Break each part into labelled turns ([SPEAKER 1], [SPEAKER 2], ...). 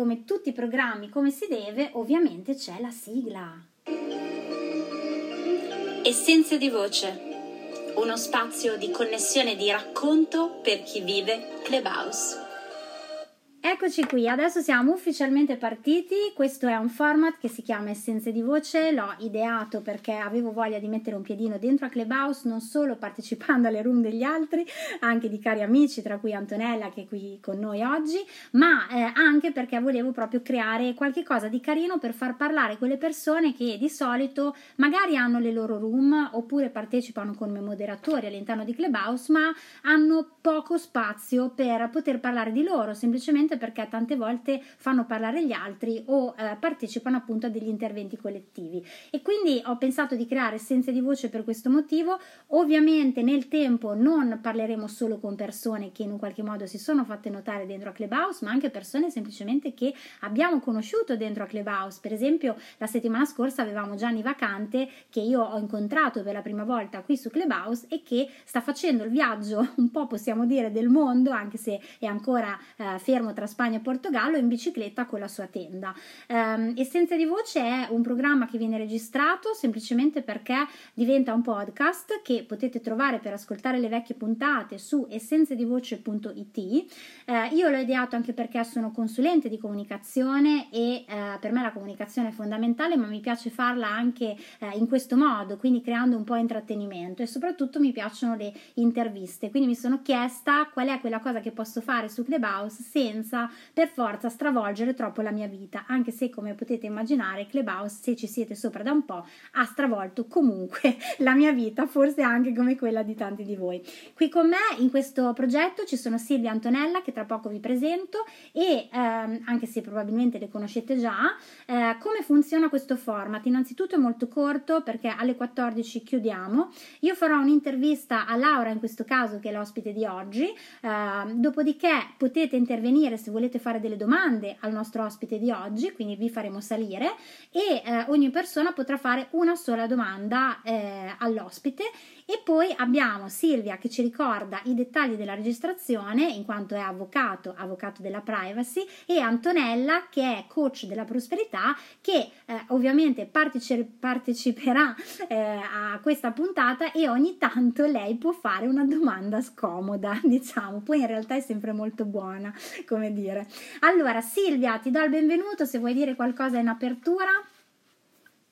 [SPEAKER 1] Come tutti i programmi, come si deve, ovviamente c'è la sigla. Essenze di voce, uno spazio di connessione e di racconto per chi vive Clubhouse. Eccoci qui, adesso siamo ufficialmente partiti. Questo è un format che si chiama Essenze di Voce. L'ho ideato perché avevo voglia di mettere un piedino dentro a Clubhouse, non solo partecipando alle room degli altri, anche di cari amici, tra cui Antonella che è qui con noi oggi, ma eh, anche perché volevo proprio creare qualche cosa di carino per far parlare quelle persone che di solito magari hanno le loro room oppure partecipano come moderatori all'interno di Clubhouse, ma hanno poco spazio per poter parlare di loro, semplicemente semplicemente perché tante volte fanno parlare gli altri o eh, partecipano appunto a degli interventi collettivi. E quindi ho pensato di creare Essenze di Voce per questo motivo. Ovviamente nel tempo non parleremo solo con persone che in un qualche modo si sono fatte notare dentro a Clubhouse, ma anche persone semplicemente che abbiamo conosciuto dentro a Clubhouse. Per esempio, la settimana scorsa avevamo Gianni Vacante che io ho incontrato per la prima volta qui su Clubhouse e che sta facendo il viaggio un po' possiamo dire del mondo, anche se è ancora eh, fermo tra Spagna e Portogallo in bicicletta con la sua tenda. Um, Essenza di Voce è un programma che viene registrato semplicemente perché diventa un podcast che potete trovare per ascoltare le vecchie puntate su essenzedivoce.it. Eh, io l'ho ideato anche perché sono consulente di comunicazione e eh, per me la comunicazione è fondamentale, ma mi piace farla anche eh, in questo modo, quindi creando un po' intrattenimento e soprattutto mi piacciono le interviste. Quindi mi sono chiesta qual è quella cosa che posso fare su Clubhouse senza senza per forza stravolgere troppo la mia vita, anche se come potete immaginare Clubhouse, se ci siete sopra da un po', ha stravolto comunque la mia vita, forse anche come quella di tanti di voi. Qui con me in questo progetto ci sono Silvia Antonella che tra poco vi presento e ehm, anche se probabilmente le conoscete già, eh, come funziona questo format? Innanzitutto è molto corto perché alle 14 chiudiamo. Io farò un'intervista a Laura in questo caso che è l'ospite di oggi, eh, dopodiché potete intervenire se volete fare delle domande al nostro ospite di oggi, quindi vi faremo salire e eh, ogni persona potrà fare una sola domanda eh, all'ospite e poi abbiamo Silvia che ci ricorda i dettagli della registrazione in quanto è avvocato, avvocato della privacy e Antonella che è coach della prosperità che eh, ovviamente partecipe, parteciperà eh, a questa puntata e ogni tanto lei può fare una domanda scomoda, diciamo, poi in realtà è sempre molto buona, come dire. Allora Silvia, ti do il benvenuto se vuoi dire qualcosa in apertura.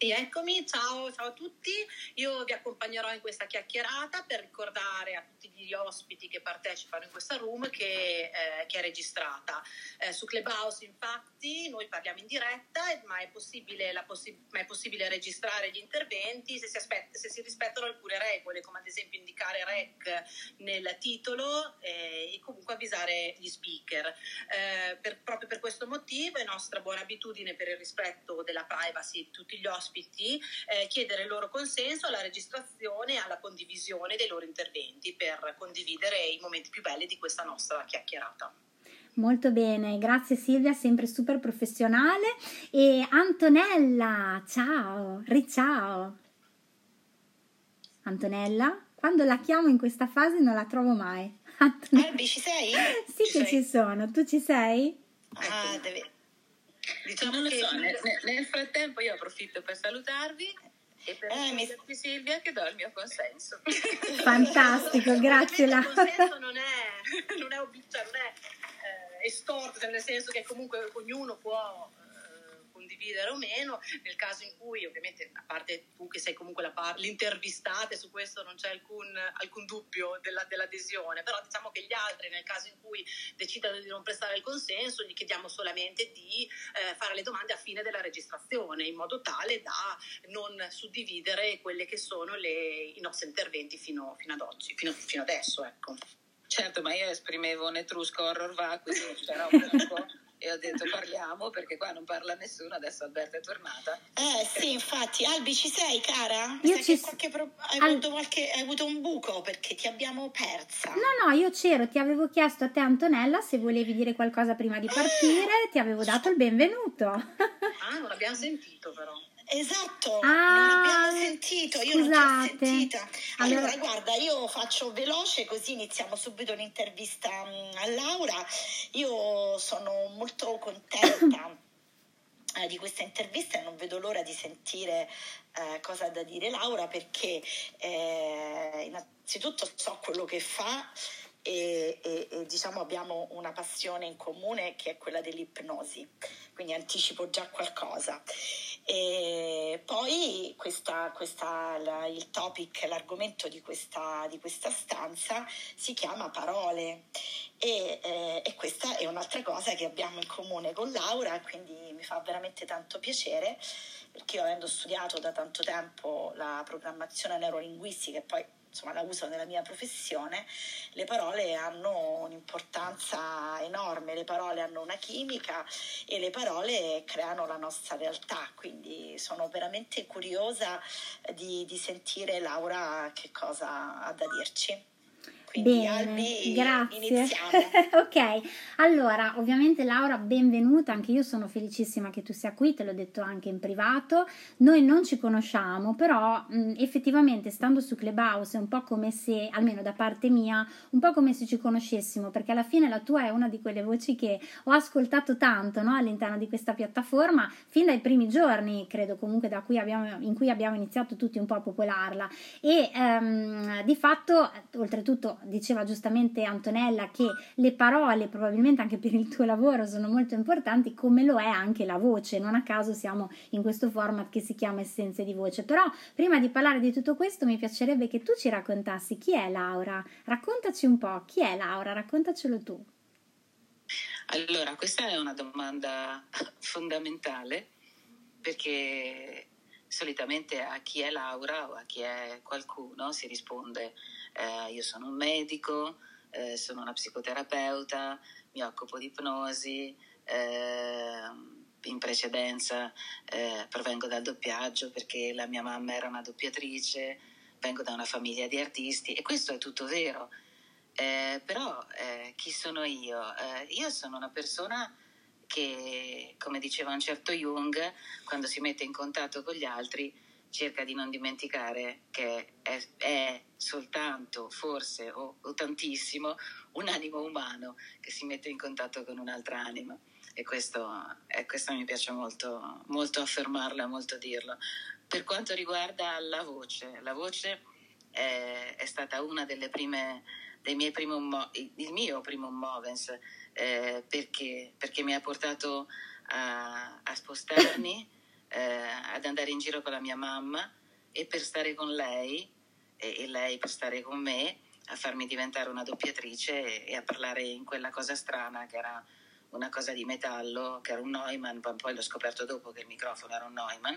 [SPEAKER 2] E eccomi, ciao, ciao, a tutti. Io vi accompagnerò in questa chiacchierata per ricordare a tutti gli ospiti che partecipano in questa room che, eh, che è registrata. Eh, su Clubhouse, infatti, noi parliamo in diretta, ma è possibile, possi- ma è possibile registrare gli interventi se si, aspetta, se si, rispettano alcune regole, come ad esempio indicare REC nel titolo eh, e comunque avvisare gli speaker. Eh, per, proprio per questo motivo è nostra buona abitudine per il rispetto della privacy di tutti gli ospiti ospiti eh, chiedere il loro consenso alla registrazione e alla condivisione dei loro interventi per condividere i momenti più belli di questa nostra chiacchierata.
[SPEAKER 1] Molto bene, grazie Silvia, sempre super professionale. E Antonella, ciao, riciao. Antonella, quando la chiamo in questa fase non la trovo mai.
[SPEAKER 3] Antonella. Albi, ci sei?
[SPEAKER 1] sì ci che sei? ci sono, tu ci sei?
[SPEAKER 3] Ah, deve,
[SPEAKER 2] Diciamo non lo so, nel, nel, frattempo io approfitto per salutarvi e per eh, mi... Silvia che do il mio consenso.
[SPEAKER 1] Fantastico, grazie.
[SPEAKER 2] Il consenso non è, non è, cioè non è eh, estorto, nel senso che comunque ognuno può condividere o meno, nel caso in cui ovviamente a parte tu che sei comunque la par- l'intervistata e su questo non c'è alcun, alcun dubbio della, dell'adesione, però diciamo che gli altri nel caso in cui decidano di non prestare il consenso gli chiediamo solamente di eh, fare le domande a fine della registrazione in modo tale da non suddividere quelli che sono le, i nostri interventi fino, fino ad oggi, fino, fino adesso. Ecco.
[SPEAKER 4] Certo, ma io esprimevo un etrusco horror va, quindi c'era un po' e ho detto parliamo perché qua non parla nessuno, adesso Alberta è tornata.
[SPEAKER 3] Eh sì, infatti. Albi, ci sei, cara?
[SPEAKER 1] Io ci
[SPEAKER 3] pro... hai, Al... avuto qualche... hai, avuto un buco perché ti abbiamo persa.
[SPEAKER 1] No, no, io c'ero, ti avevo chiesto a te Antonella se volevi dire qualcosa prima di partire, ti avevo dato il benvenuto.
[SPEAKER 2] ah, non abbiamo sentito però.
[SPEAKER 3] Esatto,
[SPEAKER 1] Ah,
[SPEAKER 3] non abbiamo sentito, io non ti ho
[SPEAKER 1] scusate.
[SPEAKER 3] sentita. Allora,
[SPEAKER 1] Allora-
[SPEAKER 3] guarda, io faccio veloce così iniziamo subito l'intervista mm, a Laura. Io sono molto contenta eh, di questa intervista e non vedo l'ora di sentire eh, cosa ha da dire Laura perché eh, innanzitutto so quello che fa e, e- e, diciamo abbiamo una passione in comune che è quella dell'ipnosi, quindi anticipo già qualcosa. E poi questa, questa- la- il topic, l'argomento di questa, di questa stanza si chiama parole e, eh, e questa è un'altra cosa che abbiamo in comune con Laura, quindi mi fa veramente tanto piacere perché io avendo studiato da tanto tempo la programmazione neurolinguistica e poi insomma la uso nella mia professione, le parole hanno un'importanza enorme, le parole hanno una chimica e le parole creano la nostra realtà, quindi sono veramente curiosa di, di sentire Laura che cosa ha da dirci. Quindi
[SPEAKER 1] Bene,
[SPEAKER 3] Albi,
[SPEAKER 1] grazie. ok, allora ovviamente Laura, benvenuta, anche io sono felicissima che tu sia qui, te l'ho detto anche in privato. Noi non ci conosciamo, però mh, effettivamente stando su Clubhouse è un po' come se, almeno da parte mia, un po' come se ci conoscessimo, perché alla fine la tua è una di quelle voci che ho ascoltato tanto no, all'interno di questa piattaforma, fin dai primi giorni, credo comunque da cui abbiamo, in cui abbiamo iniziato tutti un po' a popolarla. E ehm, di fatto, oltretutto, diceva giustamente Antonella che le parole, probabilmente anche per il tuo lavoro, sono molto importanti, come lo è anche la voce. Non a caso siamo in questo format che si chiama Essenze di Voce. Però, prima di parlare di tutto questo, mi piacerebbe che tu ci raccontassi chi è Laura. Raccontaci un po' chi è Laura, raccontacelo tu.
[SPEAKER 4] Allora, questa è una domanda fondamentale perché solitamente a chi è Laura o a chi è qualcuno si risponde eh, io sono un medico, eh, sono una psicoterapeuta, mi occupo di ipnosi, eh, in precedenza eh, provengo dal doppiaggio perché la mia mamma era una doppiatrice, vengo da una famiglia di artisti e questo è tutto vero. Eh, però eh, chi sono io? Io sono una persona che, come diceva un certo Jung, quando si mette in contatto con gli altri cerca di non dimenticare che è, è soltanto, forse o, o, tantissimo, un animo umano che si mette in contatto con un'altra anima. E questo, e questo mi piace molto, molto affermarlo, molto dirlo. Per quanto riguarda la voce, la voce è, è stata una delle prime dei miei primo mo- il mio primo movens eh, perché, perché, mi ha portato a, a spostarmi, eh, ad andare in giro con la mia mamma e per stare con lei e, e lei per stare con me a farmi diventare una doppiatrice e, e, a parlare in quella cosa strana che era una cosa di metallo, che era un Neumann, poi l'ho scoperto dopo che il microfono era un Neumann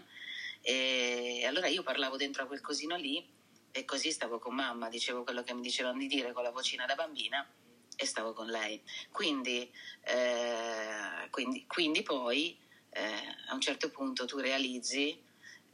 [SPEAKER 4] e allora io parlavo dentro a quel cosino lì e così stavo con mamma, dicevo quello che mi dicevano di dire con la vocina da bambina e stavo con lei. Quindi, eh, quindi, quindi poi eh, a un certo punto tu realizzi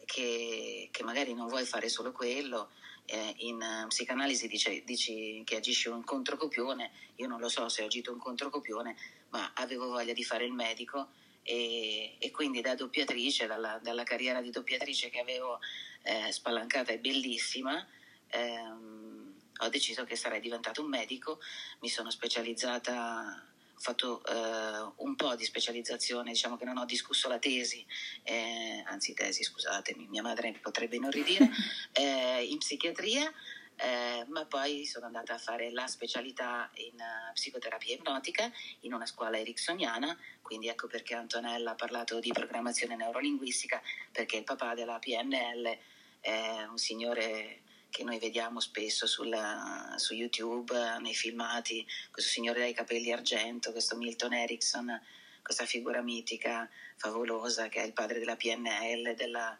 [SPEAKER 4] che, che, magari non vuoi fare solo quello. Eh, in uh, psicanalisi dice, dici che agisci un controcopione, io non lo so se ho agito un controcopione, ma avevo voglia di fare il medico e, e quindi da doppiatrice, dalla, dalla, carriera di doppiatrice che avevo eh, spalancata e bellissima, ehm, ho deciso che sarei diventato un medico, mi sono specializzata, ho fatto eh, un po' di specializzazione, diciamo che non ho discusso la tesi, eh, anzi tesi scusatemi, mia madre potrebbe inorridire, eh, in psichiatria. Eh, ma poi sono andata a fare la specialità in uh, psicoterapia ipnotica in una scuola ericksoniana, quindi ecco perché Antonella ha parlato di programmazione neurolinguistica, perché il papà della PNL è un signore che noi vediamo spesso sulla, su YouTube, nei filmati, questo signore dai capelli argento, questo Milton Erickson, questa figura mitica, favolosa, che è il padre della PNL, della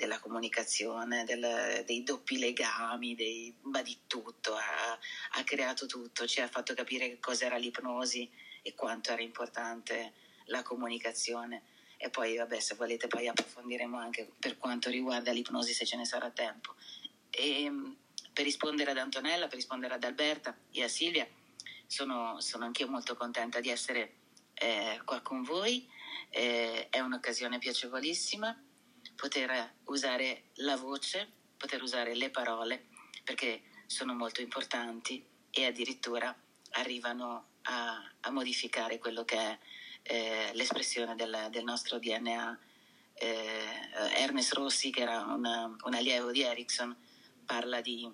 [SPEAKER 4] della comunicazione, del, dei doppi legami, dei, ma di tutto, ha, ha, creato tutto, ci ha fatto capire che cos'era l'ipnosi e quanto era importante la comunicazione. E poi, vabbè, se volete poi approfondiremo anche per quanto riguarda l'ipnosi se ce ne sarà tempo. E per rispondere ad Antonella, per rispondere ad Alberta e a Silvia, sono, sono anch'io molto contenta di essere eh, qua con voi, eh, è un'occasione piacevolissima poter usare la voce, poter usare le parole, perché sono molto importanti e addirittura arrivano a, a modificare quello che è eh, l'espressione del, del, nostro DNA. Eh, Ernest Rossi, che era una, un allievo di Ericsson, parla di,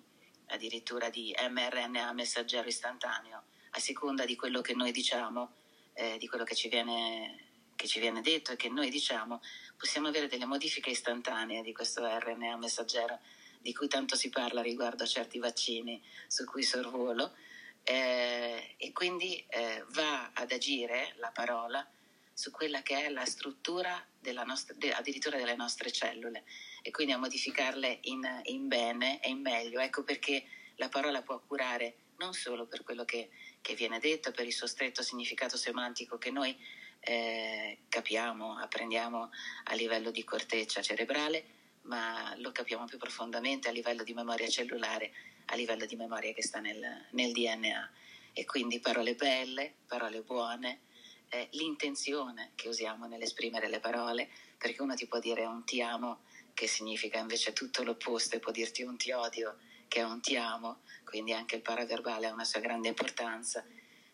[SPEAKER 4] addirittura di mRNA messaggero istantaneo, a seconda di quello che noi diciamo, eh, di quello che ci, viene, che ci viene detto e che noi diciamo, possiamo avere delle modifiche istantanee di questo RNA messaggero di cui tanto si parla riguardo a certi vaccini su cui sorvolo eh, e quindi eh, va ad agire la parola su quella che è la struttura nostra, de, addirittura delle nostre cellule e quindi a modificarle in, in, bene e in meglio. Ecco perché la parola può curare non solo per quello che, che viene detto, per il suo stretto significato semantico che noi eh, capiamo, apprendiamo a livello di corteccia cerebrale, ma lo capiamo più profondamente a livello di memoria cellulare a livello di memoria che sta nel, nel DNA. E quindi parole belle, parole buone, eh, l'intenzione che usiamo nell'esprimere le parole, perché uno ti può dire un ti amo che significa invece tutto l'opposto e può dirti un ti odio che è un ti amo, quindi anche il paraverbale ha una sua grande importanza,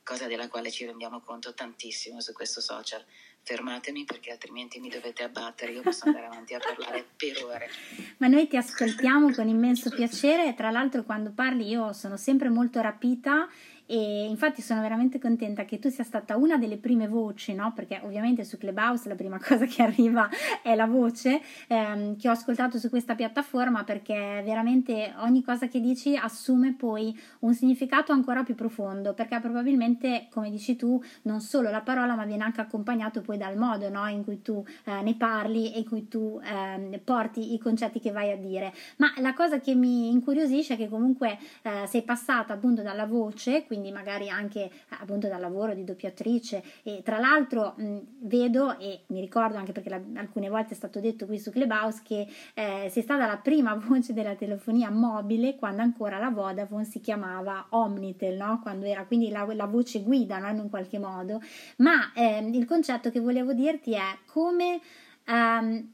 [SPEAKER 4] cosa della quale ci rendiamo conto tantissimo su questo social fermatemi perché altrimenti mi dovete abbattere, io posso andare avanti a parlare per ore.
[SPEAKER 1] Ma noi ti ascoltiamo con immenso piacere tra l'altro quando parli io sono sempre molto rapita e infatti sono veramente contenta che tu sia stata una delle prime voci, no? perché ovviamente su Clubhouse la prima cosa che arriva è la voce ehm, che ho ascoltato su questa piattaforma perché veramente ogni cosa che dici assume poi un significato ancora più profondo perché probabilmente come dici tu non solo la parola ma viene anche accompagnato poi dal modo no? in cui tu eh, ne parli e in cui tu eh, porti i concetti che vai a dire ma la cosa che mi incuriosisce è che comunque eh, sei passata appunto dalla voce quindi magari anche appunto dal lavoro di doppiatrice e tra l'altro mh, vedo e mi ricordo anche perché la, alcune volte è stato detto qui su Clubhouse che eh, sei stata la prima voce della telefonia mobile quando ancora la Vodafone si chiamava Omnitel, no? quando era quindi la, la voce guida no? in un qualche modo, ma eh, il concetto che volevo dirti è come... Um,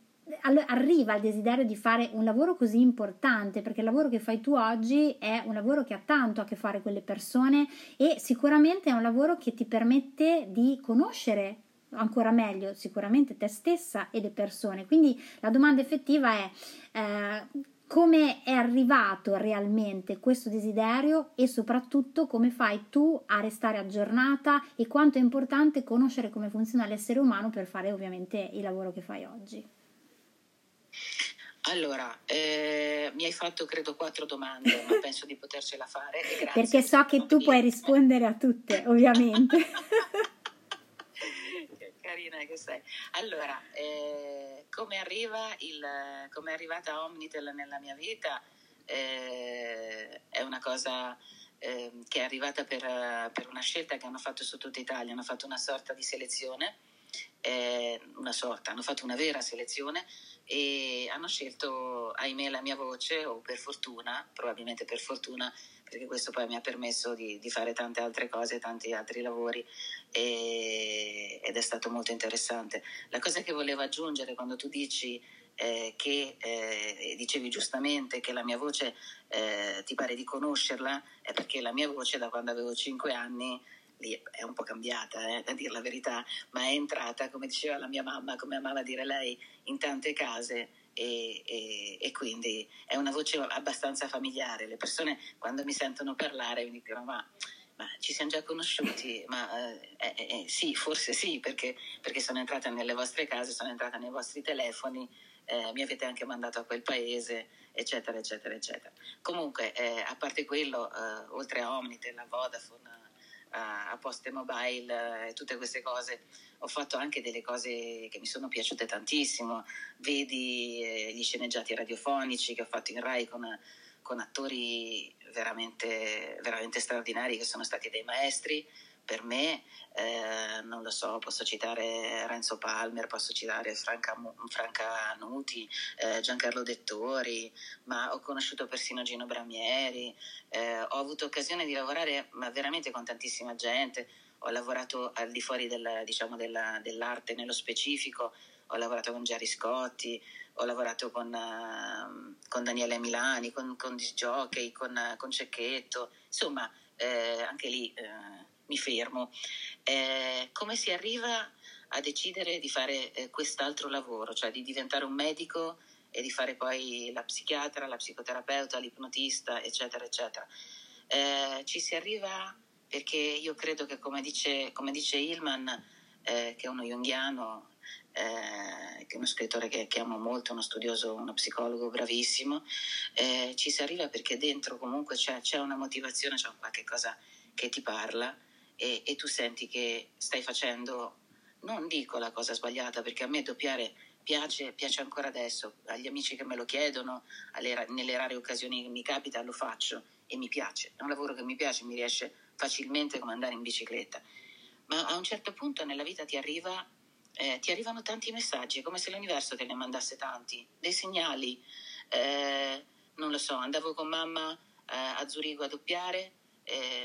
[SPEAKER 1] arriva il desiderio di fare un lavoro così importante, perché il lavoro che fai tu oggi è un lavoro che ha tanto a che fare con le persone e sicuramente è un lavoro che ti permette di conoscere ancora meglio sicuramente te stessa e le persone. Quindi la domanda effettiva è eh, come è arrivato realmente questo desiderio e soprattutto come fai tu a restare aggiornata e quanto è importante conoscere come funziona l'essere umano per fare ovviamente il lavoro che fai oggi.
[SPEAKER 4] Allora, eh, mi hai fatto credo quattro domande, ma penso di potercela fare.
[SPEAKER 1] Perché so che tu puoi rispondere a tutte, ovviamente.
[SPEAKER 4] che carina che sei. Allora, eh, come, arriva il, come è arrivata Omnitel nella mia vita? Eh, è una cosa eh, che è arrivata per, per, una scelta che hanno fatto su tutta Italia, hanno fatto una sorta di selezione, eh, una sorta, hanno fatto una vera selezione e hanno scelto, ahimè, la mia voce, o per fortuna, probabilmente per fortuna, perché questo poi mi ha permesso di, di fare tante altre cose, tanti altri lavori e, ed è stato molto interessante. La cosa che volevo aggiungere quando tu dici eh, che eh, dicevi giustamente che la mia voce eh, ti pare di conoscerla, è perché la mia voce da quando avevo 5 anni è un po' cambiata, eh, a dire la verità, ma è entrata, come diceva la mia mamma, come amava dire lei, in tante case e, e, e, quindi è una voce abbastanza familiare. Le persone quando mi sentono parlare mi dicono ma, ma ci siamo già conosciuti? Ma eh, eh, eh, sì, forse sì, perché, perché, sono entrata nelle vostre case, sono entrata nei vostri telefoni, eh, mi avete anche mandato a quel paese, eccetera, eccetera, eccetera. Comunque, eh, a parte quello, eh, oltre a Omnitel, a Vodafone, a, Poste Mobile e tutte queste cose. Ho fatto anche delle cose che mi sono piaciute tantissimo. Vedi eh, gli sceneggiati radiofonici che ho fatto in Rai con, con attori veramente, veramente straordinari che sono stati dei maestri per me, eh, non lo so, posso citare Renzo Palmer, posso citare Franca, Franca Nuti, eh, Giancarlo Dettori, ma ho conosciuto persino Gino Bramieri, eh, ho avuto occasione di lavorare ma veramente con tantissima gente, ho lavorato al di fuori del, diciamo, della, dell'arte nello specifico, ho lavorato con Jerry Scotti, ho lavorato con, uh, con Daniele Milani, con, con Disjockey, con, uh, con Cecchetto, insomma eh, anche lì eh, mi fermo. Eh, come si arriva a decidere di fare eh, quest'altro lavoro, cioè di diventare un medico e di fare poi la psichiatra, la psicoterapeuta, l'ipnotista, eccetera, eccetera. Eh, ci si arriva perché io credo che, come dice, come dice Hillman, eh, che è uno junghiano, eh, che è uno scrittore che, che, amo molto, uno studioso, uno psicologo bravissimo, eh, ci si arriva perché dentro comunque c'è, c'è una motivazione, c'è qualche cosa che ti parla e, e tu senti che stai facendo non dico la cosa sbagliata perché a me doppiare piace, piace ancora adesso, agli amici che me lo chiedono, alle, nelle rare occasioni che mi capita lo faccio e mi piace, è un lavoro che mi piace, mi riesce facilmente come andare in bicicletta, ma a un certo punto nella vita ti, arriva, eh, ti arrivano tanti messaggi, è come se l'universo te ne mandasse tanti, dei segnali, eh, non lo so, andavo con mamma eh, a Zurigo a doppiare,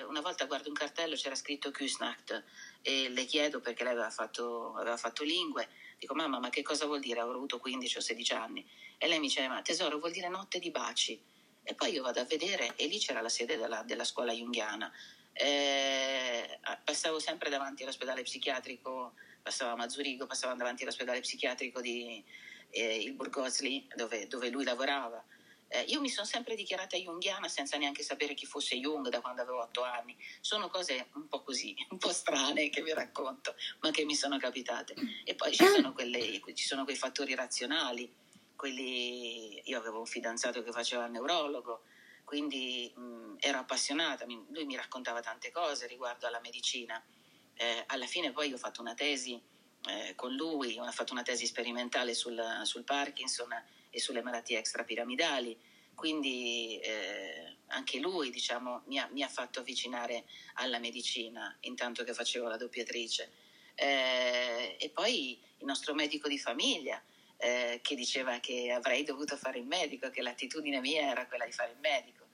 [SPEAKER 4] una volta guardo un cartello c'era scritto Kusnacht e le chiedo perché lei aveva fatto, aveva fatto lingue, dico mamma ma che cosa vuol dire, avrò avuto 15 o 16 anni. E lei mi dice ma tesoro vuol dire notte di baci. E poi io vado a vedere e lì c'era la sede della, della scuola junghiana. Eh, passavo sempre davanti all'ospedale psichiatrico, passavamo a Zurigo, passavamo davanti all'ospedale psichiatrico di eh, il Burgosli dove, dove lui lavorava eh, io mi sono sempre dichiarata junghiana senza neanche sapere chi fosse Jung da quando avevo otto anni. Sono cose un po' così, un po' strane che vi racconto, ma che mi sono capitate. E poi ci sono, quelle, ci sono quei fattori razionali. Quelli... Io avevo un fidanzato che faceva il neurologo, quindi mh, ero appassionata. Lui mi raccontava tante cose riguardo alla medicina. Eh, alla fine poi ho fatto una tesi eh, con lui, ho fatto una tesi sperimentale sul, sul Parkinson e sulle malattie extrapiramidali. Quindi eh, anche lui diciamo, mi, ha, mi, ha, fatto avvicinare alla medicina intanto che facevo la doppiatrice. Eh, e poi il nostro medico di famiglia eh, che diceva che avrei dovuto fare il medico, che l'attitudine mia era quella di fare il medico.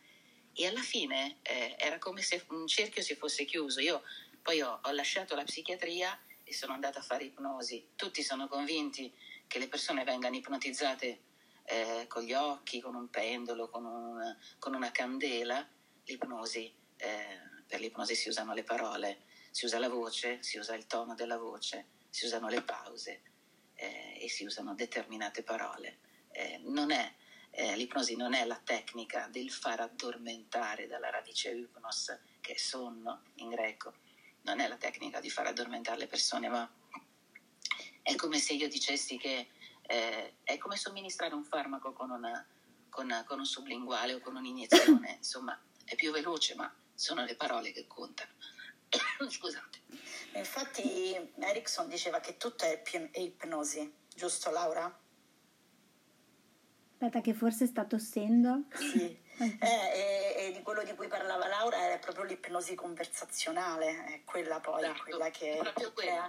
[SPEAKER 4] E alla fine eh, era come se un cerchio si fosse chiuso. Io poi ho, ho lasciato la psichiatria e sono andata a fare ipnosi. Tutti sono convinti che le persone vengano ipnotizzate eh, con gli occhi, con un pendolo, con, un, con una candela, l'ipnosi, eh, per l'ipnosi si usano le parole, si usa la voce, si usa il tono della voce, si usano le pause eh, e si usano determinate parole. Eh, non è, eh, l'ipnosi non è la tecnica del far addormentare dalla radice hypnos, che è sonno in greco, non è la tecnica di far addormentare le persone, ma è come se io dicessi che eh, è come somministrare un farmaco con, una, con, con un sublinguale o con un'iniezione, insomma è più veloce, ma sono le parole che contano. Scusate.
[SPEAKER 3] Infatti Erickson diceva che tutto è, è ipnosi, giusto Laura?
[SPEAKER 1] Aspetta che forse sta tossendo.
[SPEAKER 3] Sì. Eh, e, e, di quello di cui parlava Laura è proprio l'ipnosi conversazionale, è quella poi, certo, quella che crea,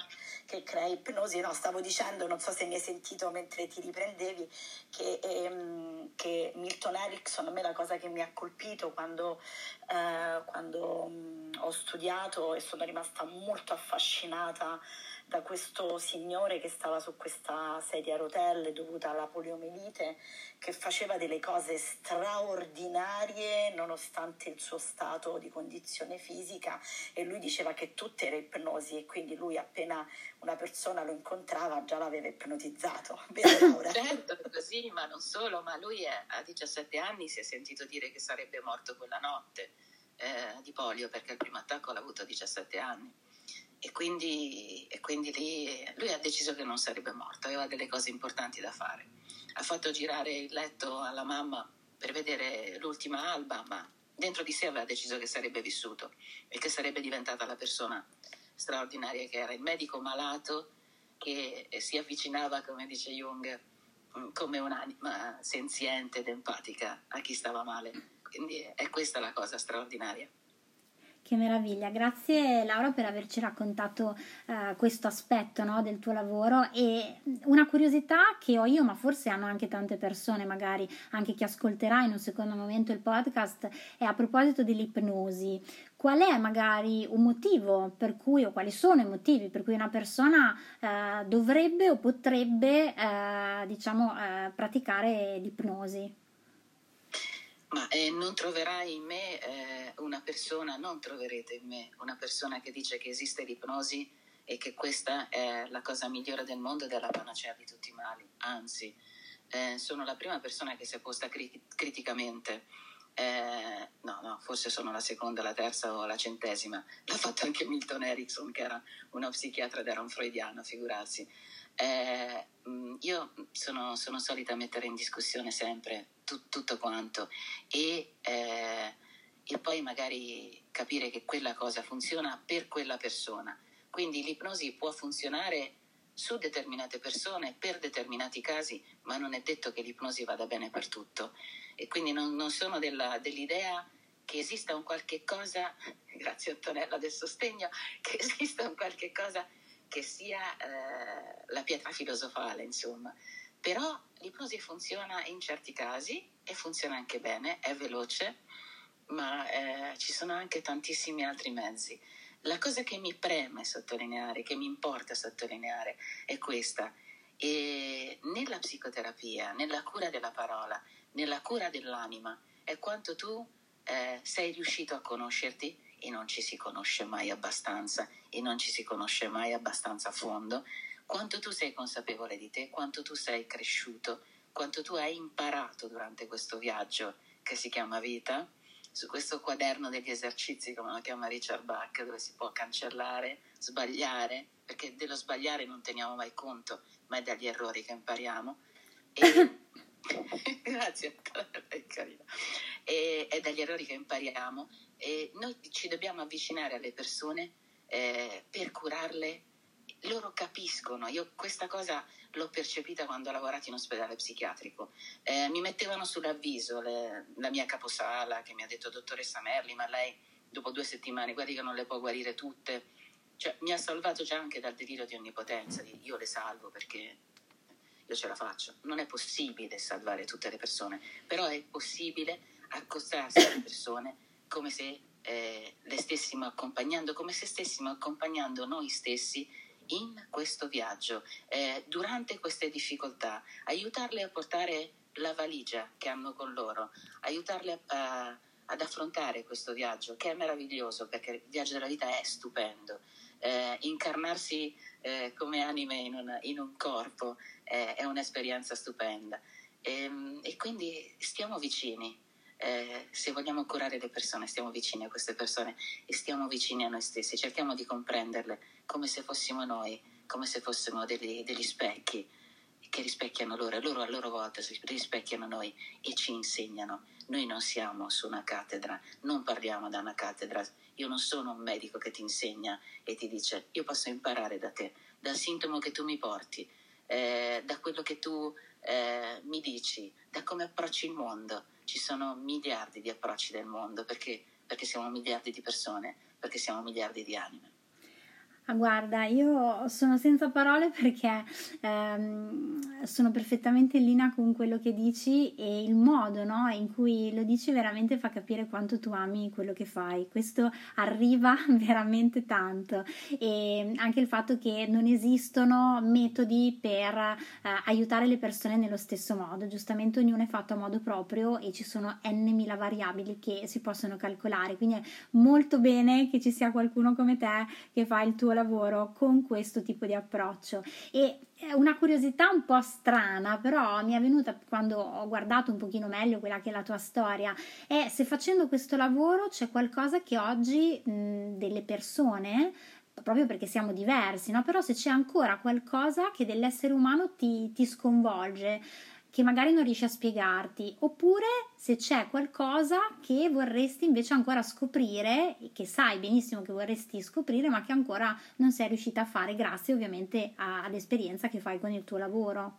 [SPEAKER 3] che crea, ipnosi. No, stavo dicendo, non so se mi hai sentito mentre ti riprendevi, che, ehm, che Milton Erickson, a me la cosa che mi ha colpito quando, eh, quando mh, ho studiato e sono rimasta molto affascinata da questo signore che stava su questa sedia a rotelle dovuta alla poliomelite, che faceva delle cose straordinarie nonostante il suo stato di condizione fisica e lui diceva che tutto era ipnosi e quindi lui appena una persona lo incontrava già l'aveva ipnotizzato.
[SPEAKER 4] Certo, così, ma non solo, ma lui è, a 17 anni si è sentito dire che sarebbe morto quella notte eh, di polio perché il primo attacco l'ha avuto a 17 anni e quindi, e quindi lì lui ha deciso che non sarebbe morto, aveva delle cose importanti da fare. Ha fatto girare il letto alla mamma per vedere l'ultima alba, ma dentro di sé aveva deciso che sarebbe vissuto e che sarebbe diventata la persona straordinaria che era, il medico malato che si avvicinava, come dice Jung, come un'anima senziente ed empatica a chi stava male. Quindi è questa la cosa straordinaria
[SPEAKER 1] Che meraviglia, grazie Laura per averci raccontato uh, questo aspetto no, del tuo lavoro e una curiosità che ho io, ma forse hanno anche tante persone, magari anche chi ascolterà in un secondo momento il podcast, è a proposito dell'ipnosi. Qual è magari un motivo per cui, o quali sono i motivi per cui una persona uh, dovrebbe o potrebbe, uh, diciamo, praticare l'ipnosi?
[SPEAKER 4] Ma eh, non troverai in me eh, una persona, non troverete in me una persona che dice che esiste l'ipnosi e che questa è la cosa migliore del mondo ed è la panacea di tutti i mali. Anzi, eh, sono la prima persona che si è posta cri- criticamente. Eh, no, no, forse sono la seconda, la terza o la centesima. L'ha fatto anche Milton Erickson, che era uno psichiatra ed era un freudiano, figurarsi. Eh, mm, io sono, sono, solita mettere in discussione sempre tu, tutto quanto e, eh, e, poi magari capire che quella cosa funziona per quella persona. Quindi l'ipnosi può funzionare su determinate persone, per determinati casi, ma non è detto che l'ipnosi vada bene per tutto. E quindi non, non sono della, dell'idea che esista un qualche cosa, grazie Antonella del sostegno, che esista un qualche cosa che sia eh, la pietra filosofale, insomma. Però l'ipnosi funziona in certi casi e funziona anche bene, è veloce, ma eh, ci sono anche tantissimi altri mezzi. La cosa che mi preme sottolineare, che mi importa sottolineare, è questa. E nella psicoterapia, nella cura della parola, nella cura dell'anima, è quanto tu eh, sei riuscito a conoscerti e non ci si conosce mai abbastanza e non ci si conosce mai abbastanza a fondo, quanto tu sei consapevole di te, quanto tu sei cresciuto, quanto tu hai imparato durante questo viaggio che si chiama vita, su questo quaderno degli esercizi, come lo chiama Richard Bach, dove si può cancellare, sbagliare, perché dello sbagliare non teniamo mai conto, ma è dagli errori che impariamo. E... Grazie, è carina. E, è dagli errori che impariamo e noi ci dobbiamo avvicinare alle persone eh, per curarle. Loro capiscono, io questa cosa l'ho percepita quando ho lavorato in ospedale psichiatrico. Eh, mi mettevano sull'avviso le, la mia caposala che mi ha detto dottoressa Merli, ma lei dopo due settimane guardi che non le può guarire tutte. Cioè, mi ha salvato già anche dal delirio di onnipotenza, di io le salvo perché io ce la faccio. Non è possibile salvare tutte le persone, però è possibile accostarsi alle persone come se eh, le stessimo accompagnando, come se stessimo accompagnando noi stessi in questo viaggio, eh, durante queste difficoltà, aiutarle a portare la valigia che hanno con loro, aiutarle a, a, ad affrontare questo viaggio che è meraviglioso perché il viaggio della vita è stupendo. Eh, incarnarsi eh, come anime in, una, in un corpo eh, è un'esperienza stupenda. E, ehm, e quindi stiamo vicini eh, se vogliamo curare le persone, stiamo vicini a queste persone e stiamo vicini a noi stessi, cerchiamo di comprenderle come se fossimo noi, come se fossimo degli, degli specchi che rispecchiano loro e loro a loro volta rispecchiano noi e ci insegnano. Noi non siamo su una cattedra, non parliamo da una cattedra. Io non sono un medico che ti insegna e ti dice io posso imparare da te, dal sintomo che tu mi porti, eh, da quello che tu eh, mi dici, da come approcci il mondo ci sono miliardi di approcci del mondo perché, perché siamo miliardi di persone, perché siamo miliardi di anime.
[SPEAKER 1] Guarda, io sono senza parole perché ehm, sono perfettamente in linea con quello che dici e il modo no, in cui lo dici veramente fa capire quanto tu ami quello che fai. Questo arriva veramente tanto e anche il fatto che non esistono metodi per eh, aiutare le persone nello stesso modo. Giustamente ognuno è fatto a modo proprio e ci sono n variabili che si possono calcolare. Quindi è molto bene che ci sia qualcuno come te che fa il tuo lavoro lavoro con questo tipo di approccio e una curiosità un po' strana, però mi è venuta quando ho guardato un pochino meglio quella che è la tua storia, è se facendo questo lavoro c'è qualcosa che oggi mh, delle persone proprio perché siamo diversi, no? però se c'è ancora qualcosa che dell'essere umano ti, ti sconvolge, che magari non riesci a spiegarti, oppure se c'è qualcosa che vorresti invece ancora scoprire, che sai benissimo che vorresti scoprire, ma che ancora non sei riuscita a fare, grazie ovviamente a, all'esperienza che fai con il tuo lavoro.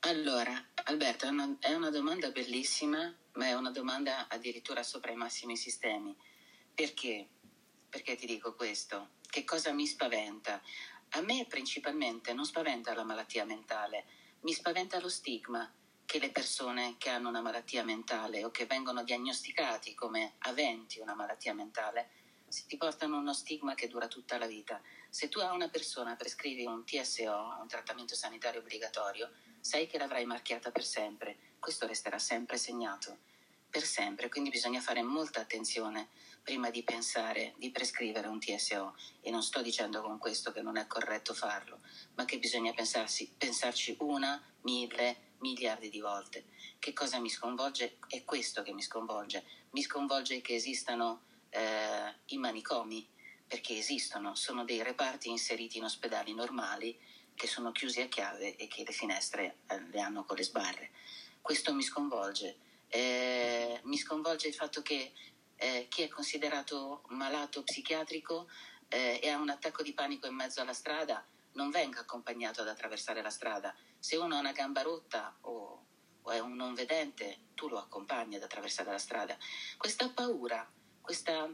[SPEAKER 4] Allora, Alberto, è una, è una domanda bellissima, ma è una domanda addirittura sopra i massimi sistemi. Perché? Perché ti dico questo? Che cosa mi spaventa? A me principalmente non spaventa la malattia mentale, mi spaventa lo stigma che le persone che hanno una malattia mentale o che vengono diagnosticati come aventi una malattia mentale si portano uno stigma che dura tutta la vita. Se tu a una persona prescrivi un TSO, un trattamento sanitario obbligatorio, sai che l'avrai marchiata per sempre. Questo resterà sempre segnato, per sempre. Quindi bisogna fare molta attenzione prima di pensare di prescrivere un TSO. E non sto dicendo con questo che non è corretto farlo, ma che bisogna pensarsi, pensarci una, mille, miliardi di volte. Che cosa mi sconvolge? È questo che mi sconvolge. Mi sconvolge che esistano eh, i manicomi, perché esistono, sono dei reparti inseriti in ospedali normali che sono chiusi a chiave e che le finestre eh, le hanno con le sbarre. Questo mi sconvolge. Eh, mi sconvolge il fatto che eh, chi è considerato malato psichiatrico eh, e ha un attacco di panico in mezzo alla strada non venga accompagnato ad attraversare la strada. Se uno ha una gamba rotta o, o è un non vedente, tu lo accompagni ad attraversare la strada. Questa paura questa,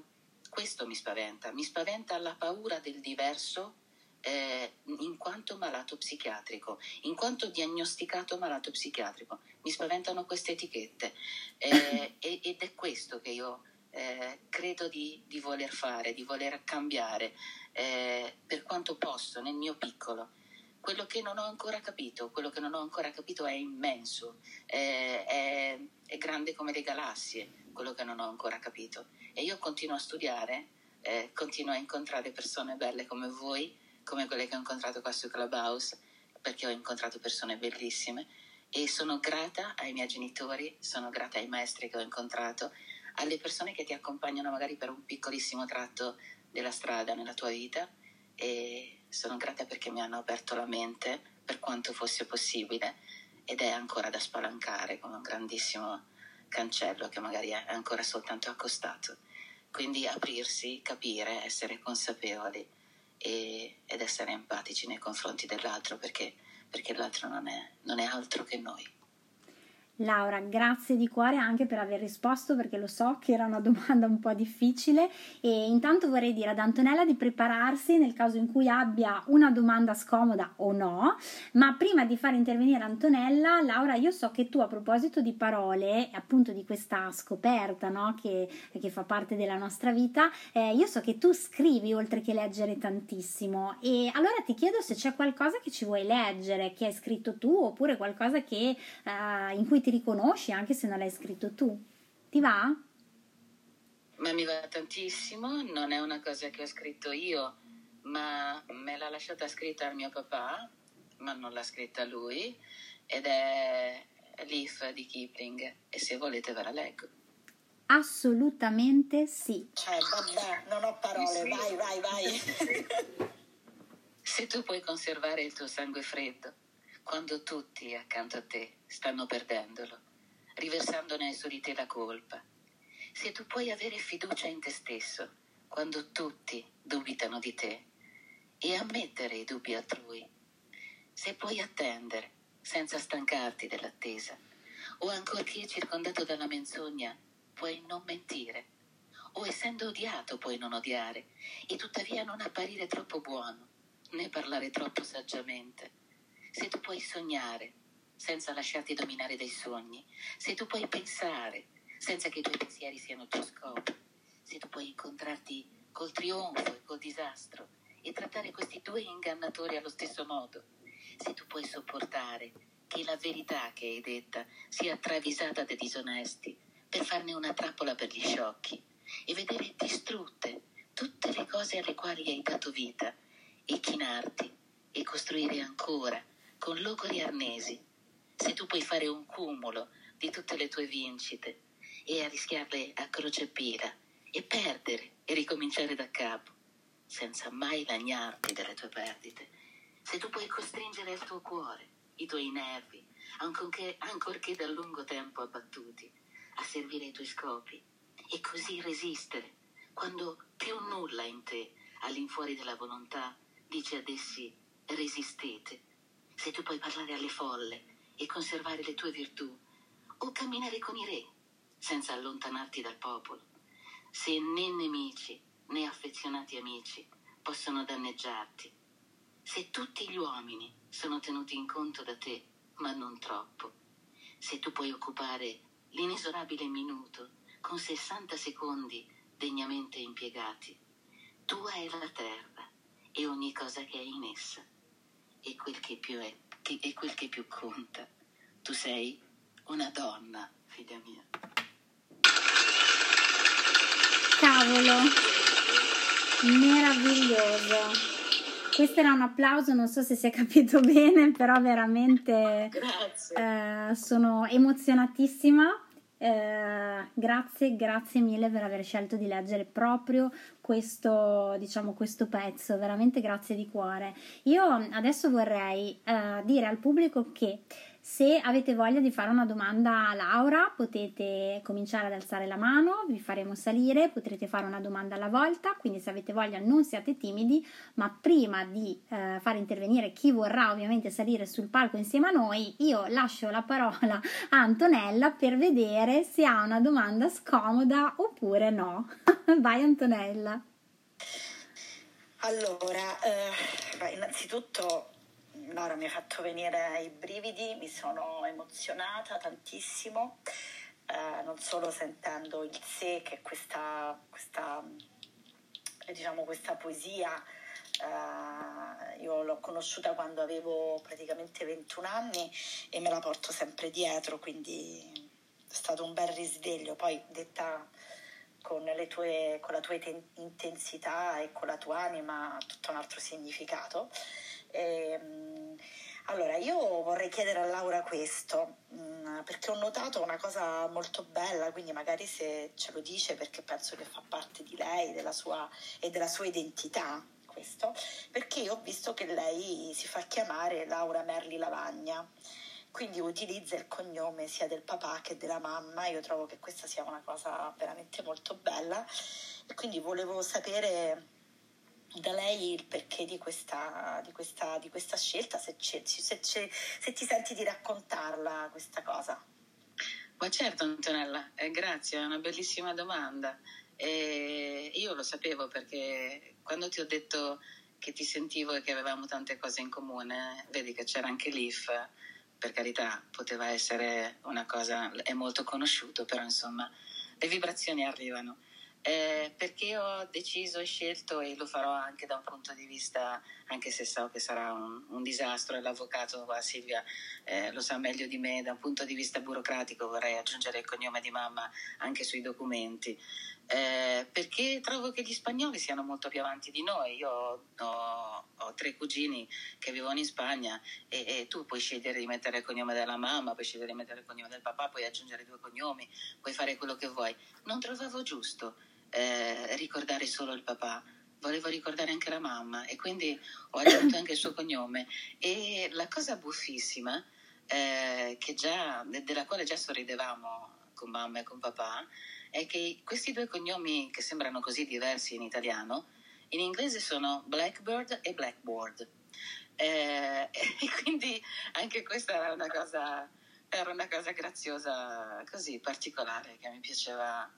[SPEAKER 4] questo mi spaventa, mi spaventa la paura del diverso eh, in quanto malato psichiatrico, in quanto diagnosticato malato psichiatrico. Mi spaventano queste etichette eh, ed è questo che io eh, credo di, di, voler fare, di voler cambiare eh, per quanto posso nel mio piccolo. Quello che non ho ancora capito, quello che non ho ancora capito è immenso, è, è grande come le galassie quello che non ho ancora capito. E io continuo a studiare, eh, continuo a incontrare persone belle come voi, come quelle che ho incontrato qua su Clubhouse, perché ho incontrato persone bellissime e sono grata ai miei genitori, sono grata ai maestri che ho incontrato, alle persone che ti accompagnano magari per un piccolissimo tratto della strada nella tua vita e sono grata perché mi hanno aperto la mente per quanto fosse possibile ed è ancora da spalancare come un grandissimo cancello che magari è ancora soltanto accostato. Quindi aprirsi, capire, essere consapevoli e, ed essere empatici nei confronti dell'altro perché, perché l'altro non è, non è altro che noi.
[SPEAKER 1] Laura, grazie di cuore anche per aver risposto perché lo so che era una domanda un po' difficile. E intanto vorrei dire ad Antonella di prepararsi nel caso in cui abbia una domanda scomoda o no, ma prima di far intervenire Antonella, Laura, io so che tu a proposito di parole, appunto di questa scoperta no, che, che, fa parte della nostra vita, eh, io so che tu scrivi oltre che leggere tantissimo. E allora ti chiedo se c'è qualcosa che ci vuoi leggere, che hai scritto tu oppure qualcosa che, eh, in cui ti riconosci anche se non l'hai scritto tu. Ti va?
[SPEAKER 4] Ma mi va tantissimo, non è una cosa che ho scritto io, ma me l'ha lasciata scritta al mio papà, ma non l'ha scritta lui, ed è Leaf di Kipling, e se volete ve la leggo.
[SPEAKER 1] Assolutamente sì.
[SPEAKER 3] Cioè, vabbè, non ho parole, vai, vai, vai.
[SPEAKER 4] se tu puoi conservare il tuo sangue freddo, quando tutti accanto a te stanno perdendolo, riversandone su di te la colpa. Se tu puoi avere fiducia in te stesso quando tutti dubitano di te e ammettere i dubbi altrui. Se puoi attendere senza stancarti dell'attesa o ancorché circondato dalla menzogna puoi non mentire o essendo odiato puoi non odiare e tuttavia non apparire troppo buono né parlare troppo saggiamente se tu puoi sognare senza lasciarti dominare dai sogni, se tu puoi pensare senza che i tuoi pensieri siano il tuo scopo, se tu puoi incontrarti col trionfo e col disastro e trattare questi due ingannatori allo stesso modo, se tu puoi sopportare che la verità che hai detta sia travisata dai disonesti per farne una trappola per gli sciocchi e vedere distrutte tutte le cose alle quali hai dato vita e chinarti e costruire ancora con logori arnesi, se tu puoi fare un cumulo di tutte le tue vincite e arrischiarle a crocepira e perdere e ricominciare da capo, senza mai lagnarti delle tue perdite, se tu puoi costringere il tuo cuore, i tuoi nervi, ancorché, ancorché da lungo tempo abbattuti, a servire i tuoi scopi, e così resistere, quando più nulla in te, all'infuori della volontà, dice ad essi resistete se tu puoi parlare alle folle e conservare le tue virtù, o camminare con i re, senza allontanarti dal popolo. Se né nemici né affezionati amici possono danneggiarti, se tutti gli uomini sono tenuti in conto da te, ma non troppo, se tu puoi occupare l'inesorabile minuto con 60 secondi degnamente impiegati, tua è la terra e ogni cosa che è in essa, e quel che più è, che, quel che più conta. Tu sei una donna, figlia mia.
[SPEAKER 1] Cavolo, meraviglioso. Questo era un applauso, non so se si è capito bene, però veramente eh, sono emozionatissima. Eh, grazie, grazie mille per aver scelto di leggere proprio questo, diciamo, questo pezzo, veramente grazie di cuore. Io adesso vorrei eh, dire al pubblico che se avete voglia di fare una domanda a Laura, potete cominciare ad alzare la mano, vi faremo salire, potrete fare una domanda alla volta, quindi se avete voglia non siate timidi, ma prima di eh, far intervenire chi vorrà ovviamente salire sul palco insieme a noi, io lascio la parola a Antonella per vedere se ha una domanda scomoda oppure no. Vai Antonella.
[SPEAKER 3] Allora, eh, innanzitutto Laura mi ha fatto venire i brividi, mi sono emozionata tantissimo, eh, non solo sentendo il sé che questa, questa, diciamo, questa poesia Uh, io l'ho conosciuta quando avevo praticamente 21 anni e me la porto sempre dietro, quindi è stato un bel risveglio. Poi detta con, tue, con la tua intensità e con la tua anima ha tutto un altro significato. E, ehm, allora, io vorrei chiedere a Laura questo, mm, perché ho notato una cosa molto bella, quindi magari se ce lo dice perché penso che fa parte di lei della sua, e della sua identità, questo, perché io ho visto che lei si fa chiamare Laura Merli Lavagna, quindi utilizza il cognome sia del papà che della mamma, io trovo che questa sia una cosa veramente molto bella. E quindi volevo sapere da lei il perché di questa, di questa, di questa scelta, se, se, se, se, ti senti di raccontarla questa cosa.
[SPEAKER 4] Ma certo Antonella, eh, grazie, è una bellissima domanda. E io lo sapevo perché quando ti ho detto che ti sentivo e che avevamo tante cose in comune, vedi che c'era anche l'IF, per carità, poteva essere una cosa, è molto conosciuto, però insomma le vibrazioni arrivano eh, perché ho deciso e scelto e lo farò anche da un punto di vista, anche se so che sarà un, un disastro e l'avvocato qua Silvia eh, lo sa meglio di me, da un punto di vista burocratico vorrei aggiungere il cognome di mamma anche sui documenti, eh, perché trovo che gli spagnoli siano molto più avanti di noi. Io ho, ho tre cugini che vivono in Spagna e, e, tu puoi scegliere di mettere il cognome della mamma, puoi scegliere di mettere il cognome del papà, puoi aggiungere due cognomi, puoi fare quello che vuoi. Non trovavo giusto eh, ricordare solo il papà, volevo ricordare anche la mamma e quindi ho aggiunto anche il suo cognome. E la cosa buffissima, eh, già, della quale già sorridevamo con mamma e con papà, è che questi due cognomi che sembrano così diversi in italiano, in inglese sono Blackbird e Blackboard. Eh, e quindi anche questa era una cosa, era una cosa graziosa, così particolare, che mi piaceva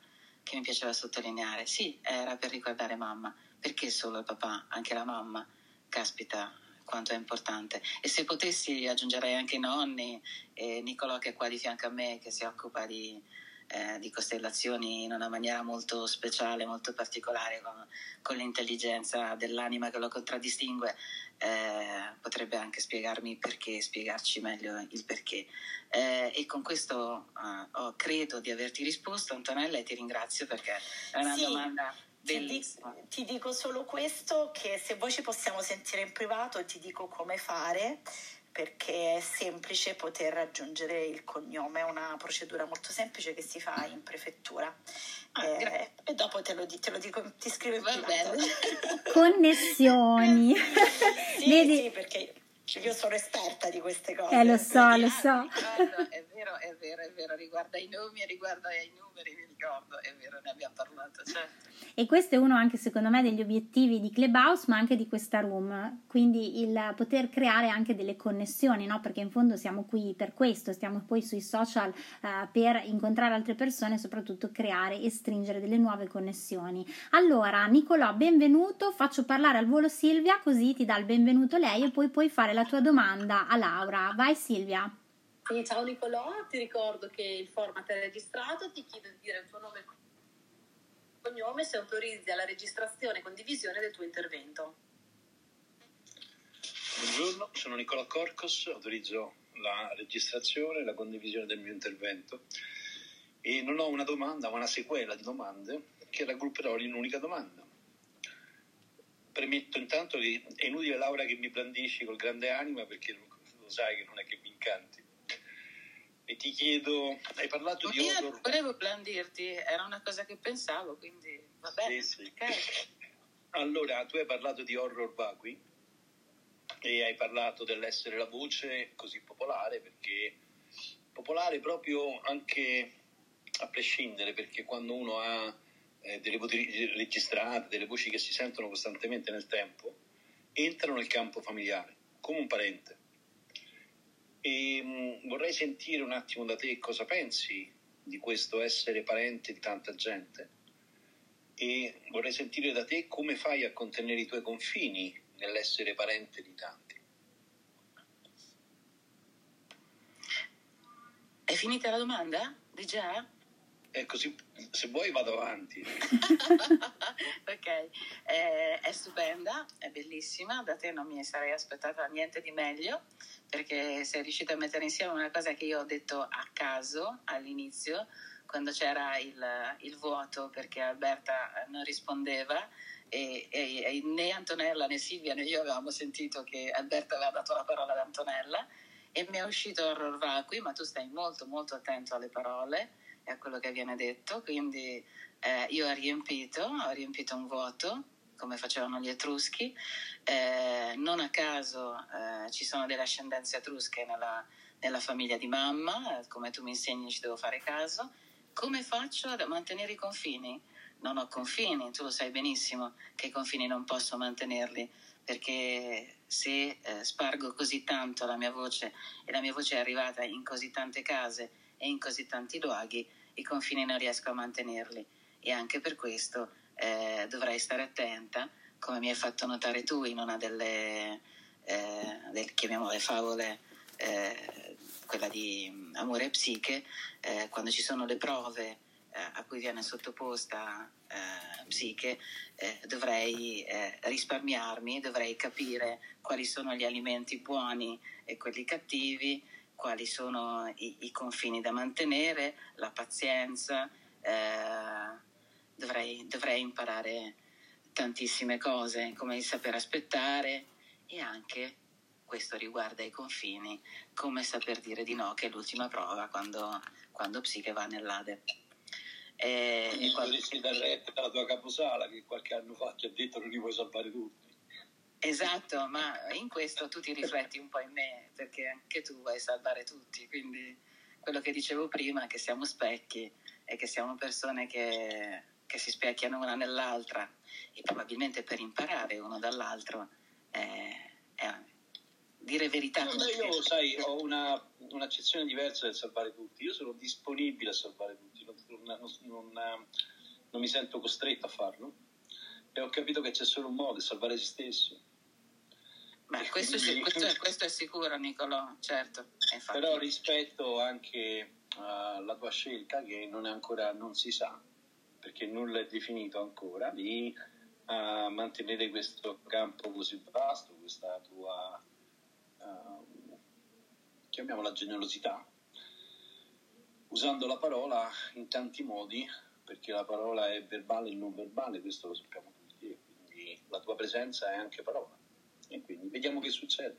[SPEAKER 4] che mi piaceva sottolineare. Sì, era per ricordare mamma, perché solo il papà, anche la mamma, caspita quanto è importante. E se potessi aggiungerei anche i nonni e Nicolò che è qua di fianco a me, che si occupa di, eh, di costellazioni in una maniera molto speciale, molto particolare, con, con l'intelligenza dell'anima che lo contraddistingue, eh, potrebbe anche spiegarmi perché, spiegarci meglio il perché. Eh, e con questo oh, credo di averti risposto, Antonella, e ti ringrazio perché è una sì. domanda Bellissimo.
[SPEAKER 3] Ti, ti, dico solo questo, che se voi ci possiamo sentire in privato ti dico come fare, perché è semplice poter raggiungere il cognome, è una procedura molto semplice che si fa in prefettura. Ah, eh, e dopo te lo, te lo, dico, ti scrivo in privato.
[SPEAKER 1] Connessioni.
[SPEAKER 3] sì, Vedi? sì, perché Io sono esperta di queste cose.
[SPEAKER 1] Eh, lo so, lo so.
[SPEAKER 4] Ricordo, è vero, è vero, è vero, riguarda i nomi, riguarda i numeri, mi ricordo, è vero, ne abbiamo parlato, certo.
[SPEAKER 1] E questo è uno anche secondo me degli obiettivi di Clubhouse, ma anche di questa room, quindi il poter creare anche delle connessioni, no? Perché in fondo siamo qui per questo, stiamo poi sui social uh, per incontrare altre persone e soprattutto creare e stringere delle nuove connessioni. Allora, Nicolò, benvenuto, faccio parlare al volo Silvia, così ti dà il benvenuto lei e poi puoi fare la tua domanda a Laura. Vai Silvia.
[SPEAKER 2] Sì, ciao Nicolò, ti ricordo che il format è registrato, ti chiedo di dire il tuo nome e cognome se autorizzi alla registrazione e condivisione del tuo intervento.
[SPEAKER 5] Buongiorno, sono Nicolò Corcos, autorizzo la registrazione e la condivisione del mio intervento e non ho una domanda ma una sequela di domande che raggrupperò in un'unica domanda. Premetto intanto che è inutile Laura che mi blandisci col grande anima perché lo sai che non è che mi incanti e ti chiedo, hai parlato di
[SPEAKER 4] Io
[SPEAKER 5] horror?
[SPEAKER 4] volevo blandirti, era una cosa che pensavo, quindi va bene.
[SPEAKER 5] Sì, sì.
[SPEAKER 4] ok.
[SPEAKER 5] Allora, tu hai parlato di horror vacui e hai parlato dell'essere la voce così popolare perché popolare proprio anche a prescindere perché quando uno ha eh, delle voci registrate, delle voci che si sentono costantemente nel tempo, entrano nel campo familiare come un parente. E mh, vorrei sentire un attimo da te cosa pensi di questo essere parente di tanta gente e vorrei sentire da te come fai a contenere i tuoi confini nell'essere parente di tanti.
[SPEAKER 4] È finita la domanda? Di già?
[SPEAKER 5] E così, se vuoi vado avanti.
[SPEAKER 4] ok, eh, è stupenda, è bellissima, da te non mi sarei aspettata niente di meglio perché sei riuscita a mettere insieme una cosa che io ho detto a caso all'inizio quando c'era il, il vuoto perché Alberta non rispondeva e, e, e, né Antonella né Silvia né io avevamo sentito che Alberta aveva dato la parola ad Antonella e mi è uscito horror vacui ma tu stai molto molto attento alle parole a quello che viene detto quindi eh, io ho riempito ho riempito un vuoto come facevano gli Etruschi. Eh, non a caso eh, ci sono delle ascendenze etrusche nella, nella famiglia di mamma, come tu mi insegni ci devo fare caso. Come faccio a mantenere i confini? Non ho confini, tu lo sai benissimo che i confini non posso mantenerli perché se eh, spargo così tanto la mia voce e la mia voce è arrivata in così tante case e in così tanti luoghi, i confini non riesco a mantenerli. E anche per questo eh, dovrei stare attenta, come mi hai fatto notare tu in una delle, eh, del, chiamiamole favole, eh, quella di Amore e Psiche, eh, quando ci sono le prove eh, a cui viene sottoposta eh, Psiche, dovrei risparmiarmi, dovrei capire quali sono gli alimenti buoni e quelli cattivi, quali sono i, i confini da mantenere, la pazienza dovrei, dovrei imparare tantissime cose, come il saper aspettare e anche, questo riguarda i confini, come saper dire di no, che è l'ultima prova quando, quando Psiche va nell'Ade.
[SPEAKER 5] E, e quando... dovresti dar retta alla tua caposala che qualche anno fa ti ha detto non li puoi salvare tutti.
[SPEAKER 4] Esatto, ma in questo tu ti rifletti un po' in me, perché anche tu vuoi salvare tutti, quindi quello che dicevo prima, che siamo specchi e che siamo persone che che si specchiano una nell'altra e probabilmente per imparare uno dall'altro eh, è dire verità.
[SPEAKER 5] No, io, sai, ho una, un'accezione diversa del salvare tutti. Io sono disponibile a salvare tutti, non, non, non, non mi sento costretto a farlo. E ho capito che c'è solo un modo, salvare se stesso.
[SPEAKER 4] Beh, questo, quindi... questo, è, questo, è, sicuro, Nicolò, certo.
[SPEAKER 5] Però rispetto anche alla tua scelta, che non, è ancora, non si sa, perché nulla è definito ancora, di uh, mantenere questo campo così vasto, questa tua, uh, chiamiamola generosità, usando la parola in tanti modi, perché la parola è verbale e non verbale, questo lo sappiamo tutti, quindi la tua presenza è anche parola. E quindi vediamo che succede.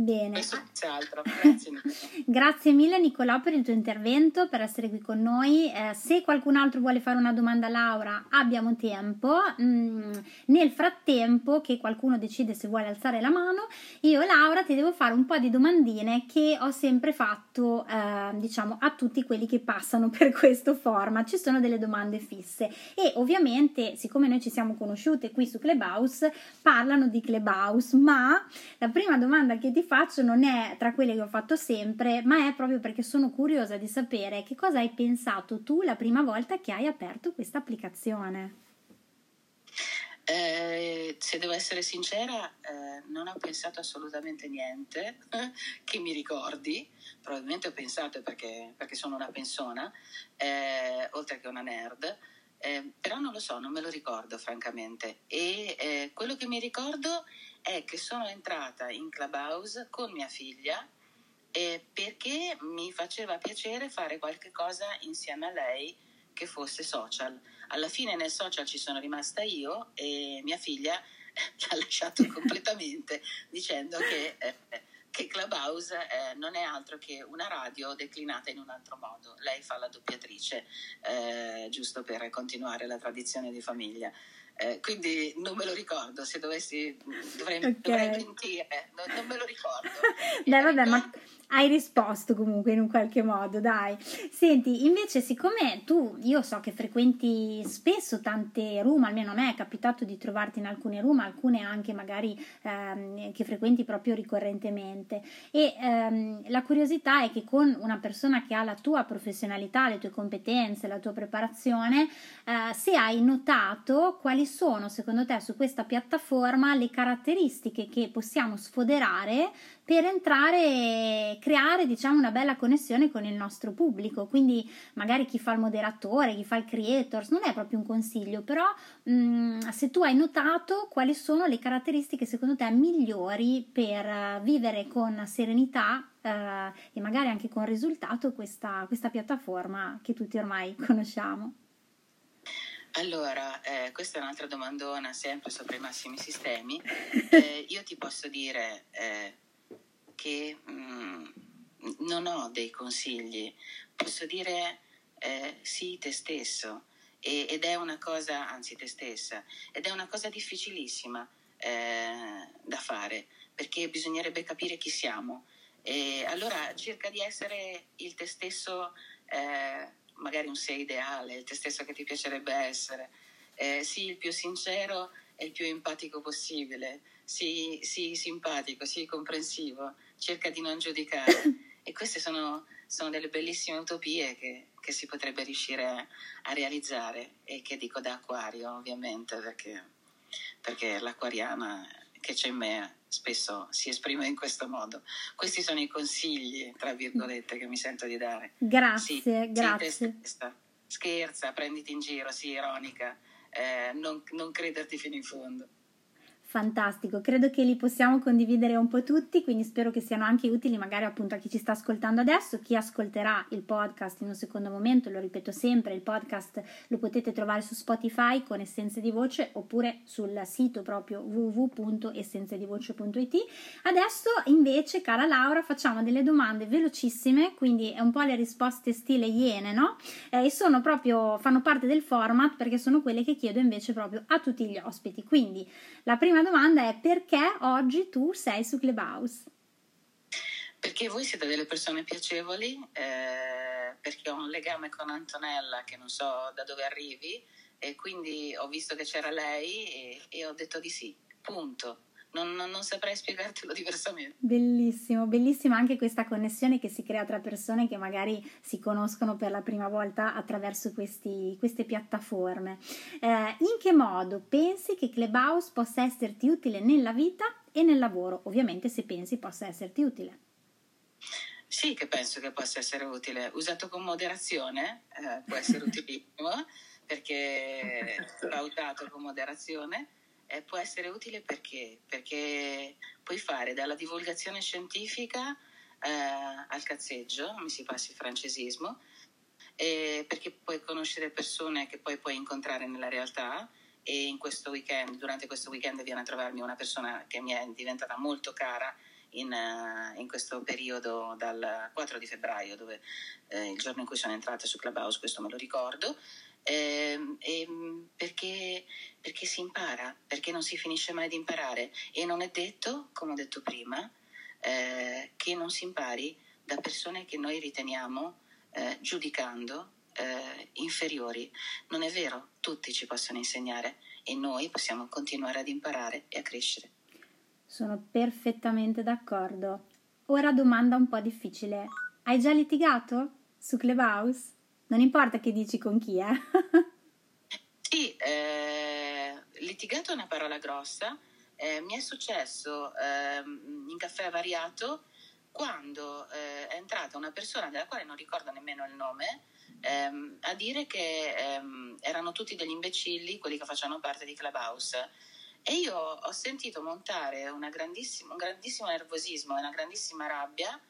[SPEAKER 1] Bene.
[SPEAKER 4] Grazie,
[SPEAKER 1] Grazie mille Nicolò per il tuo intervento, per essere qui con noi. Eh, se qualcun altro vuole fare una domanda a Laura, abbiamo tempo. Mm, nel frattempo che qualcuno decide se vuole alzare la mano, io Laura ti devo fare un po' di domandine che ho sempre fatto, eh, diciamo, a tutti quelli che passano per questo format. Ci sono delle domande fisse e ovviamente, siccome noi ci siamo conosciute qui su Clubhouse, parlano di Clubhouse, ma la prima domanda che ti faccio non è tra quelle che ho fatto sempre, ma è proprio perché sono curiosa di sapere che cosa hai pensato tu la prima volta che hai aperto questa applicazione.
[SPEAKER 4] Eh, se devo essere sincera, eh, non ho pensato assolutamente niente che mi ricordi. Probabilmente ho pensato perché, perché sono una persona, eh, oltre che una nerd. Eh, però non lo so, non me lo ricordo francamente. E eh, quello che mi ricordo è che sono entrata in Clubhouse con mia figlia eh, perché mi faceva piacere fare qualche cosa insieme a lei che fosse social. Alla fine nel social ci sono rimasta io e mia figlia l'ha lasciato completamente dicendo che, eh, che Clubhouse eh, non è altro che una radio declinata in un altro modo. Lei fa la doppiatrice, eh, giusto per continuare la tradizione di famiglia. Eh, quindi non me lo ricordo, se dovessi dovrei, okay. dovrei mentire, non, non, me lo ricordo.
[SPEAKER 1] Dai, vabbè, ma hai risposto comunque in un qualche modo, dai. Senti, invece, siccome tu, io so che frequenti spesso tante room, almeno a me è capitato di trovarti in alcune room, alcune anche magari ehm, che frequenti proprio ricorrentemente. E ehm, la curiosità è che con una persona che ha la tua professionalità, le tue competenze, la tua preparazione, eh, se hai notato quali sono secondo te su questa piattaforma le caratteristiche che possiamo sfoderare per entrare e creare diciamo una bella connessione con il nostro pubblico quindi magari chi fa il moderatore chi fa il creator non è proprio un consiglio però mh, mm, se tu hai notato quali sono le caratteristiche secondo te migliori per vivere con serenità uh, e magari anche con risultato questa, questa piattaforma che tutti ormai conosciamo
[SPEAKER 4] allora, eh, questa è un'altra domandona sempre sopra i massimi sistemi. Eh, io ti posso dire eh, che mh, mm, non ho dei consigli, posso dire eh, sì te stesso. E, ed è una cosa, anzi te stessa, ed è una cosa difficilissima eh, da fare perché bisognerebbe capire chi siamo. E allora cerca di essere il te stesso, eh, magari un sé ideale, il te stesso che ti piacerebbe essere. Eh, sii il più sincero e il più empatico possibile, sii, sii simpatico, sii comprensivo, cerca di non giudicare. e queste sono, sono delle bellissime utopie che, che, si potrebbe riuscire a, a, realizzare e che dico da acquario ovviamente perché, perché l'acquariana che c'è in me spesso si esprime in questo modo. Questi sono i consigli, tra virgolette, che mi sento di dare.
[SPEAKER 1] Grazie, sì, grazie. Sì,
[SPEAKER 4] Scherza, prenditi in giro, sii ironica, eh, non, non crederti fino in fondo.
[SPEAKER 1] Fantastico, credo che li possiamo condividere un po' tutti, quindi spero che siano anche utili magari appunto a chi ci sta ascoltando adesso, chi ascolterà il podcast in un secondo momento, lo ripeto sempre, il podcast lo potete trovare su Spotify con Essenze di Voce oppure sul sito proprio www.essenzedivoce.it. Adesso invece, cara Laura, facciamo delle domande velocissime, quindi è un po' le risposte stile Iene, no? Eh, e sono proprio, fanno parte del format perché sono quelle che chiedo invece proprio a tutti gli ospiti. Quindi la prima prima domanda è perché oggi tu sei su Clubhouse?
[SPEAKER 4] Perché voi siete delle persone piacevoli, eh, perché ho un legame con Antonella che non so da dove arrivi e quindi ho visto che c'era lei e, e ho detto di sì, punto. Non, non, non, saprei spiegartelo diversamente.
[SPEAKER 1] Bellissimo, bellissima anche questa connessione che si crea tra persone che magari si conoscono per la prima volta attraverso questi, queste piattaforme. Eh, in che modo pensi che Clubhouse possa esserti utile nella vita e nel lavoro? Ovviamente se pensi possa esserti utile.
[SPEAKER 4] Sì, che penso che possa essere utile. Usato con moderazione eh, può essere utilissimo perché va usato con moderazione eh, può essere utile perché? Perché puoi fare dalla divulgazione scientifica eh, al cazzeggio, mi si passi il francesismo, eh, perché puoi conoscere persone che poi puoi incontrare nella realtà e in questo weekend, durante questo weekend viene a trovarmi una persona che mi è diventata molto cara in, uh, in, questo periodo dal 4 di febbraio, dove eh, il giorno in cui sono entrata su Clubhouse, questo me lo ricordo, eh, eh, perché, perché si impara, perché non si finisce mai di imparare e non è detto, come ho detto prima, eh, che non si impari da persone che noi riteniamo eh, giudicando eh, inferiori. Non è vero, tutti ci possono insegnare e noi possiamo continuare ad imparare e a crescere.
[SPEAKER 1] Sono perfettamente d'accordo. Ora domanda un po' difficile. Hai già litigato su Clubhouse? Non importa che dici con chi, eh?
[SPEAKER 4] sì, eh, litigato è una parola grossa. Eh, mi è successo ehm, in caffè variato quando eh, è entrata una persona della quale non ricordo nemmeno il nome ehm, a dire che ehm, erano tutti degli imbecilli quelli che facevano parte di Clubhouse. E io ho sentito montare un grandissimo nervosismo e una grandissima rabbia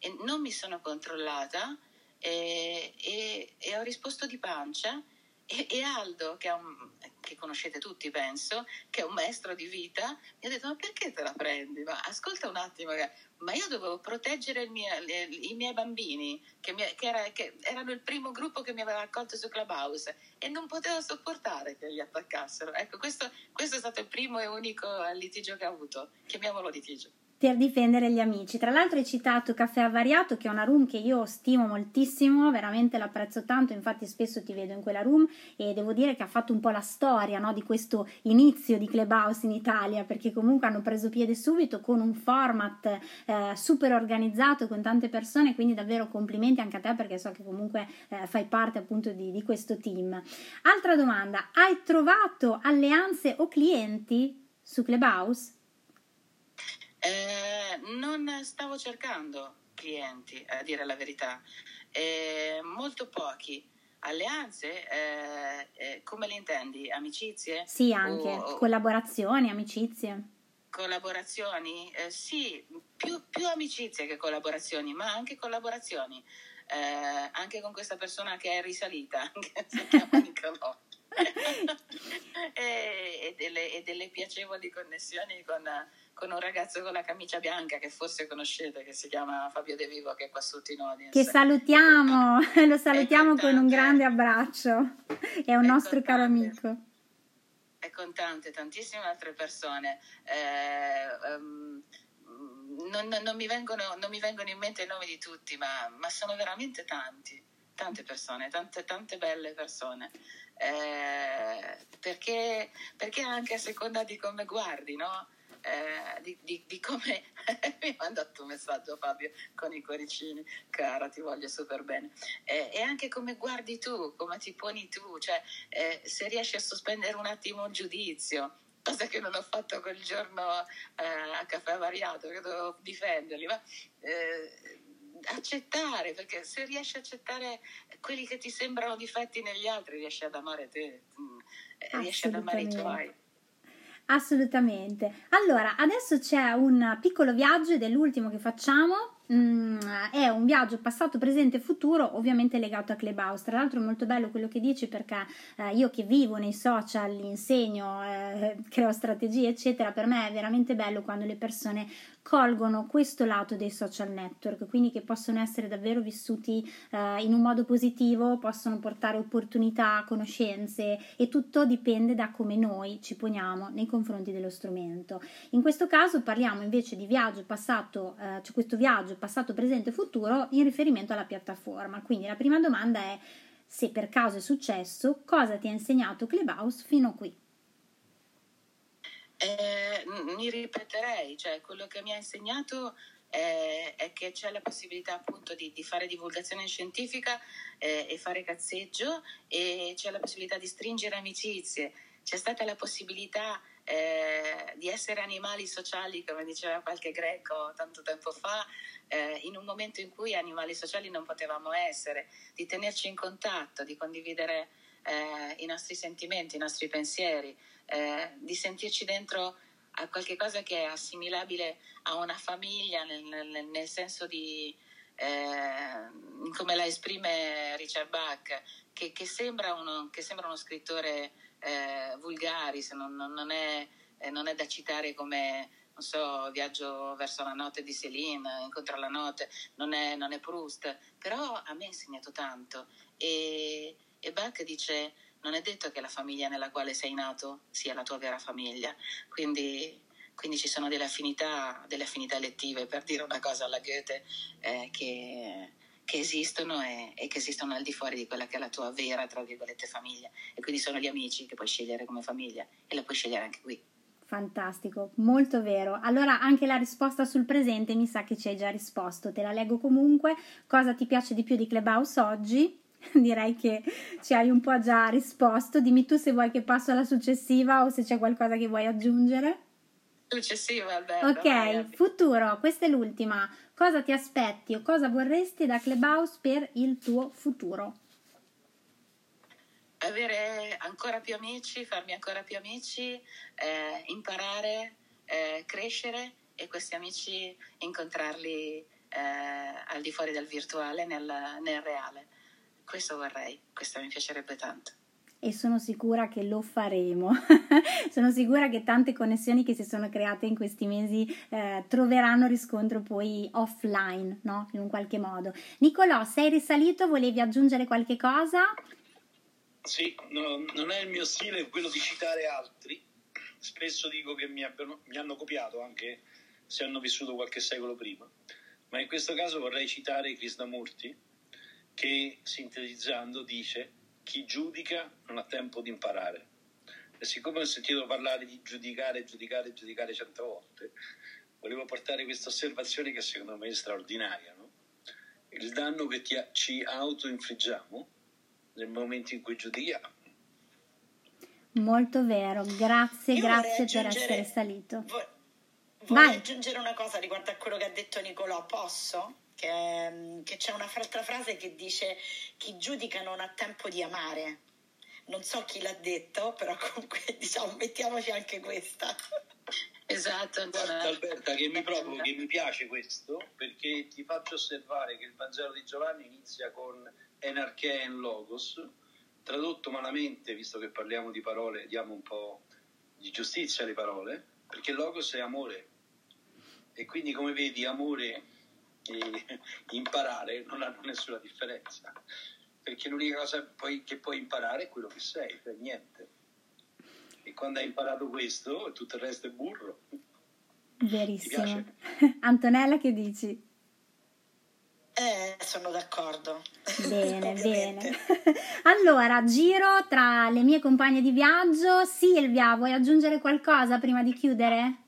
[SPEAKER 4] e non mi sono controllata e, e, e ho risposto di pancia e, e Aldo, che, un, che, conoscete tutti penso, che è un maestro di vita, mi ha detto ma perché te la prendi? Ma ascolta un attimo, ma io dovevo proteggere mio, i miei bambini, che, mi, che, era, che, erano il primo gruppo che mi aveva accolto su Clubhouse e non potevo sopportare che li attaccassero. Ecco, questo, questo è stato il primo e unico litigio che ho avuto, chiamiamolo litigio
[SPEAKER 1] per difendere gli amici. Tra l'altro hai citato Caffè Avariato, che è una room che io stimo moltissimo, veramente l'apprezzo tanto, infatti spesso ti vedo in quella room e devo dire che ha fatto un po' la storia no, di questo inizio di Clubhouse in Italia, perché comunque hanno preso piede subito con un format eh, super organizzato con tante persone, quindi davvero complimenti anche a te perché so che comunque eh, fai parte appunto di, di questo team. Altra domanda, hai trovato alleanze o clienti su Clubhouse?
[SPEAKER 4] Eh, non stavo cercando clienti, a dire la verità, eh, molto pochi. Alleanze, eh, eh come le intendi? Amicizie?
[SPEAKER 1] Sì, anche o, collaborazioni, amicizie.
[SPEAKER 4] Collaborazioni? Eh, sì, più, più, amicizie che collaborazioni, ma anche collaborazioni. Eh, anche con questa persona che è risalita, se si chiama Nicolò. e, e, delle, e, delle, piacevoli connessioni con, con, un ragazzo con la camicia bianca che forse conoscete, che si chiama Fabio De Vivo, che è qua sotto in audience.
[SPEAKER 1] Che salutiamo, lo salutiamo con un grande abbraccio, è un è nostro caro amico.
[SPEAKER 4] E con tante, tantissime altre persone. Eh, um, non, non, mi vengono, non, mi vengono, in mente i nomi di tutti, ma, ma sono veramente tanti, tante persone, tante, tante belle persone eh, perché, perché, anche a seconda di come guardi, no? Eh, di, di, di, come mi ha mandato un messaggio Fabio con i cuoricini, cara, ti voglio super bene. Eh, e anche come guardi tu, come ti poni tu, cioè eh, se riesci a sospendere un attimo il giudizio, cosa che non ho fatto quel giorno eh, a caffè variato, che dovevo difenderli, ma eh, accettare, perché se riesci a accettare quelli che ti sembrano difetti negli altri, riesci ad amare te, mm, riesci ad amare i tuoi.
[SPEAKER 1] Assolutamente. Allora, adesso c'è un piccolo viaggio ed è l'ultimo che facciamo Mm, è un viaggio passato, presente e futuro, ovviamente legato a Clubhouse. Tra l'altro è molto bello quello che dici perché eh, io che vivo nei social, insegno, eh, creo strategie, eccetera, per me è veramente bello quando le persone colgono questo lato dei social network, quindi che possono essere davvero vissuti eh, in un modo positivo, possono portare opportunità, conoscenze e tutto dipende da come noi ci poniamo nei confronti dello strumento. In questo caso parliamo invece di viaggio passato, eh, cioè questo viaggio passato, presente e futuro in riferimento alla piattaforma. Quindi la prima domanda è se per caso è successo, cosa ti ha insegnato Clubhouse fino a qui?
[SPEAKER 4] Eh, mi ripeterei, cioè quello che mi ha insegnato eh, è che c'è la possibilità appunto di, di fare divulgazione scientifica eh, e fare cazzeggio e c'è la possibilità di stringere amicizie, c'è stata la possibilità eh, di essere animali sociali, come diceva qualche greco tanto tempo fa, eh, in un momento in cui animali sociali non potevamo essere, di tenerci in contatto, di condividere eh, i nostri sentimenti, i nostri pensieri, eh, di sentirci dentro a qualche cosa che è assimilabile a una famiglia nel, nel, nel senso di eh, come la esprime Richard Bach, che, che, sembra, uno, che sembra, uno, scrittore eh, vulgari, se non, non, è, eh, non, è, da citare come non so, viaggio verso la notte di Céline, incontra la notte, non è, non è Proust, però a me ha insegnato tanto. E, e Bach dice, non è detto che la famiglia nella quale sei nato sia la tua vera famiglia, quindi, quindi ci sono delle affinità, delle affinità elettive, per dire una cosa alla Goethe, eh, che, che esistono e, e, che esistono al di fuori di quella che è la tua vera, tra virgolette, famiglia. E quindi sono gli amici che puoi scegliere come famiglia e la puoi scegliere anche qui.
[SPEAKER 1] Fantastico, molto vero. Allora anche la risposta sul presente mi sa che ci hai già risposto, te la leggo comunque. Cosa ti piace di più di Clubhouse oggi? Direi che ci hai un po' già risposto. Dimmi tu se vuoi che passo alla successiva o se c'è qualcosa che vuoi aggiungere.
[SPEAKER 4] Successiva, Alberto.
[SPEAKER 1] Ok, vai, futuro, questa è l'ultima. Cosa ti aspetti o cosa vorresti da Clubhouse per il tuo futuro?
[SPEAKER 4] avere ancora più amici, farmi ancora più amici, eh, imparare, eh, crescere e questi amici incontrarli eh, al di fuori del virtuale, nel, nel reale. Questo vorrei, questo mi piacerebbe tanto
[SPEAKER 1] e sono sicura che lo faremo. sono sicura che tante connessioni che si sono create in questi mesi eh, troveranno riscontro poi offline, no? In un qualche modo. Nicolò, sei risalito? Volevi aggiungere qualche cosa?
[SPEAKER 5] Sì, no, non è il mio stile quello di citare altri. Spesso dico che mi, abbiano, mi hanno copiato anche se hanno vissuto qualche secolo prima. Ma in questo caso vorrei citare Krishnamurti che sintetizzando dice chi giudica non ha tempo di imparare. E siccome ho sentito parlare di giudicare, giudicare, giudicare cento volte, volevo portare questa osservazione che secondo me è straordinaria. No? Il danno che ti, ci autoinfliggiamo nel momento in cui giudichiamo.
[SPEAKER 1] Molto vero, grazie, Io grazie per essere salito.
[SPEAKER 3] Vorrei Vai. aggiungere una cosa riguardo a quello che ha detto Nicolò, posso? Che, che c'è un'altra frase che dice chi giudica non ha tempo di amare. Non so chi l'ha detto, però comunque diciamo mettiamoci anche questa.
[SPEAKER 4] Esatto,
[SPEAKER 5] Guarda, Alberta, che mi, provo, che mi piace questo perché ti faccio osservare che il Vangelo di Giovanni inizia con Enarchea en Logos, tradotto malamente, visto che parliamo di parole, diamo un po' di giustizia alle parole, perché Logos è amore. E quindi, come vedi, amore e imparare non hanno nessuna differenza, perché l'unica cosa poi, che puoi imparare è quello che sei, cioè niente. E quando hai imparato questo, tutto il resto è burro.
[SPEAKER 1] Verissimo. Antonella, che dici?
[SPEAKER 3] Eh, sono d'accordo.
[SPEAKER 1] Bene, bene. allora, giro tra le mie compagne di viaggio. Silvia, vuoi aggiungere qualcosa prima di chiudere?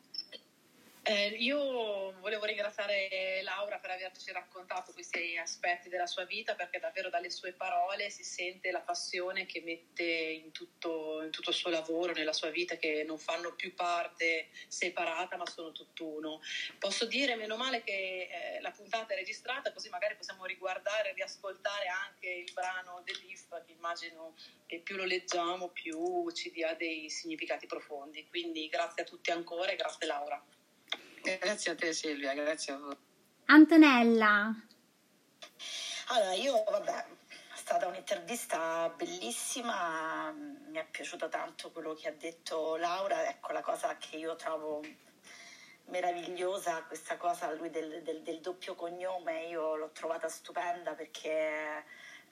[SPEAKER 2] Eh, io volevo ringraziare Laura per averci raccontato questi aspetti della sua vita perché davvero dalle sue parole si sente la passione che mette in tutto, in tutto il suo lavoro, nella sua vita, che non fanno più parte separata ma sono tutt'uno. Posso dire, meno male che eh, la puntata è registrata così magari possiamo riguardare e riascoltare anche il brano dell'IF che immagino che più lo leggiamo più ci dia dei significati profondi. Quindi grazie a tutti ancora e grazie Laura.
[SPEAKER 4] Grazie a te Silvia, grazie a voi.
[SPEAKER 1] Antonella.
[SPEAKER 3] Allora, io vabbè, è stata un'intervista bellissima, mi è piaciuto tanto quello che ha detto Laura, ecco la cosa che io trovo meravigliosa, questa cosa lui del, del, del doppio cognome, io l'ho trovata stupenda perché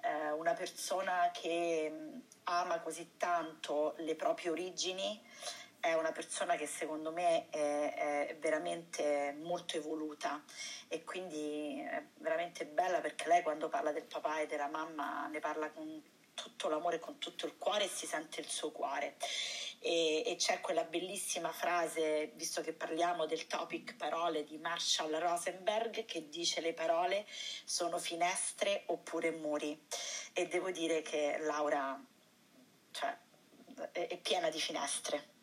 [SPEAKER 3] eh, una persona che ama così tanto le proprie origini è una persona che secondo me è, è, veramente molto evoluta e quindi è veramente bella perché lei quando parla del papà e della mamma ne parla con tutto l'amore, con tutto il cuore e si sente il suo cuore. E, e c'è quella bellissima frase, visto che parliamo del topic parole di Marshall Rosenberg, che dice le parole sono finestre oppure muri. E devo dire che Laura cioè, è, è piena di finestre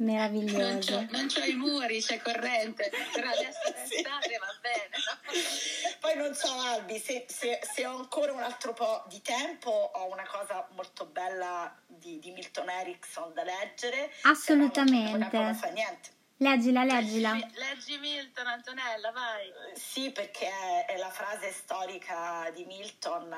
[SPEAKER 1] Meraviglioso. Non
[SPEAKER 4] c'ho, non c'ho, i muri, c'è corrente, però adesso sì. estate va bene.
[SPEAKER 3] Poi non so Albi, se, se, se, ho ancora un altro po' di tempo ho una cosa molto bella di, di Milton Erickson da leggere.
[SPEAKER 1] Assolutamente.
[SPEAKER 3] Non fa niente.
[SPEAKER 1] Leggila, leggila.
[SPEAKER 4] Leggi, Milton, Antonella, vai.
[SPEAKER 3] Sì, perché è, è la frase storica di Milton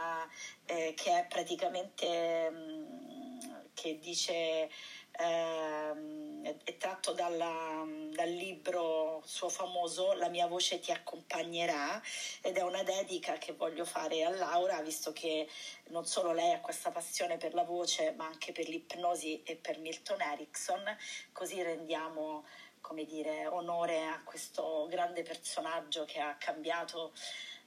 [SPEAKER 3] eh, che è praticamente mh, mm, che dice... Ehm, è tratto dalla, dal libro suo famoso La mia voce ti accompagnerà ed è una dedica che voglio fare a Laura visto che non solo lei ha questa passione per la voce ma anche per l'ipnosi e per Milton Erickson, così rendiamo come dire, onore a questo grande personaggio che ha cambiato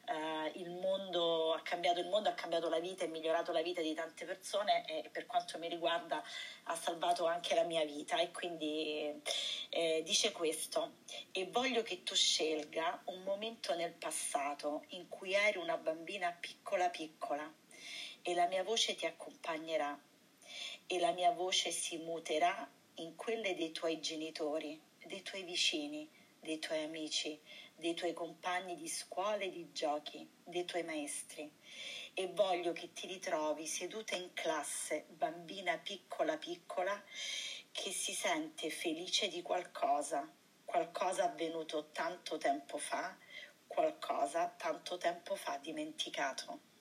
[SPEAKER 3] eh, il mondo, ha cambiato il mondo, ha cambiato la vita e migliorato la vita di tante persone e per quanto mi riguarda ha salvato anche la mia vita. E quindi eh, dice questo e voglio che tu scelga un momento nel passato in cui eri una bambina piccola piccola e la mia voce ti accompagnerà e la mia voce si muterà in quelle dei tuoi genitori, dei tuoi vicini, dei tuoi amici, dei tuoi compagni di scuola e di giochi, dei tuoi maestri. E voglio che ti ritrovi seduta in classe, bambina piccola piccola, che si sente felice di qualcosa, qualcosa avvenuto tanto tempo fa, qualcosa tanto tempo fa dimenticato.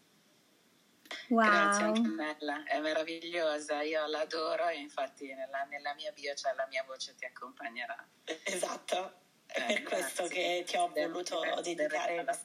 [SPEAKER 4] Wow. Grazie Antonella, è meravigliosa, io l'adoro e infatti nella, nella mia bio c'è la mia voce ti accompagnerà.
[SPEAKER 3] Esatto, è per grazie. questo che ti ho voluto dedicare la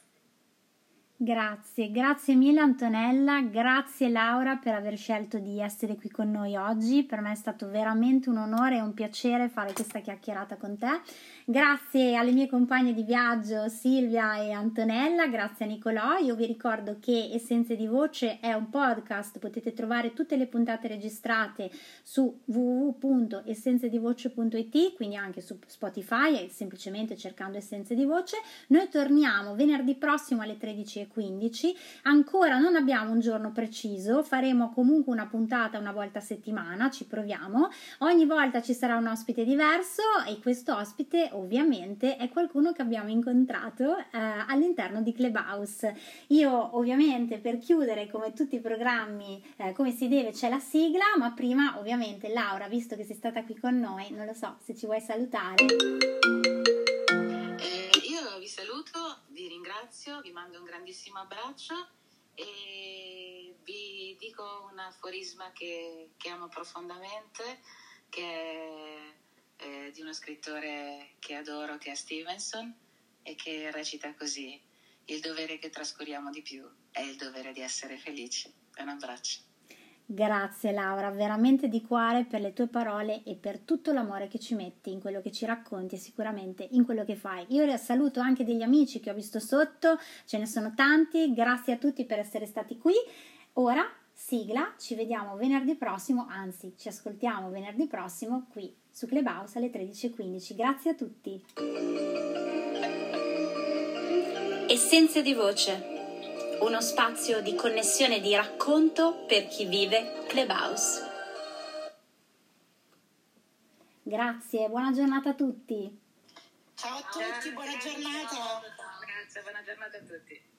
[SPEAKER 1] Grazie, grazie mille Antonella, grazie Laura per aver scelto di essere qui con noi oggi, per me è stato veramente un onore e un piacere fare questa chiacchierata con te. Grazie alle mie compagne di viaggio Silvia e Antonella, grazie a Nicolò. Io vi ricordo che Essenze di Voce è un podcast, potete trovare tutte le puntate registrate su www.essenzedivoce.it, quindi anche su Spotify, semplicemente cercando Essenze di Voce. Noi torniamo venerdì prossimo alle 13.15. Ancora non abbiamo un giorno preciso, faremo comunque una puntata una volta a settimana, ci proviamo. Ogni volta ci sarà un ospite diverso e questo ospite ovviamente è qualcuno che abbiamo incontrato eh, all'interno di Clubhouse. Io ovviamente per chiudere come tutti i programmi eh, come si deve c'è la sigla, ma prima ovviamente Laura, visto che sei stata qui con noi, non lo so se ci vuoi salutare.
[SPEAKER 4] Eh, io vi saluto, vi ringrazio, vi mando un grandissimo abbraccio e vi dico un aforisma che, che amo profondamente che è eh, di uno scrittore che adoro, che è Stevenson, e che recita così: Il dovere che trascuriamo di più è il dovere di essere felici. Un abbraccio.
[SPEAKER 1] Grazie Laura, veramente di cuore per le tue parole e per tutto l'amore che ci metti in quello che ci racconti e sicuramente in quello che fai. Io saluto anche degli amici che ho visto sotto, ce ne sono tanti, grazie a tutti per essere stati qui. Ora, sigla, ci vediamo venerdì prossimo, anzi ci ascoltiamo venerdì prossimo qui su Clubhouse alle 13.15. Grazie a tutti.
[SPEAKER 6] Essenze di voce, uno spazio di connessione e di racconto per chi vive Clubhouse.
[SPEAKER 1] Grazie, buona giornata a tutti.
[SPEAKER 3] Ciao a tutti, buona giornata.
[SPEAKER 4] Grazie, buona giornata a tutti.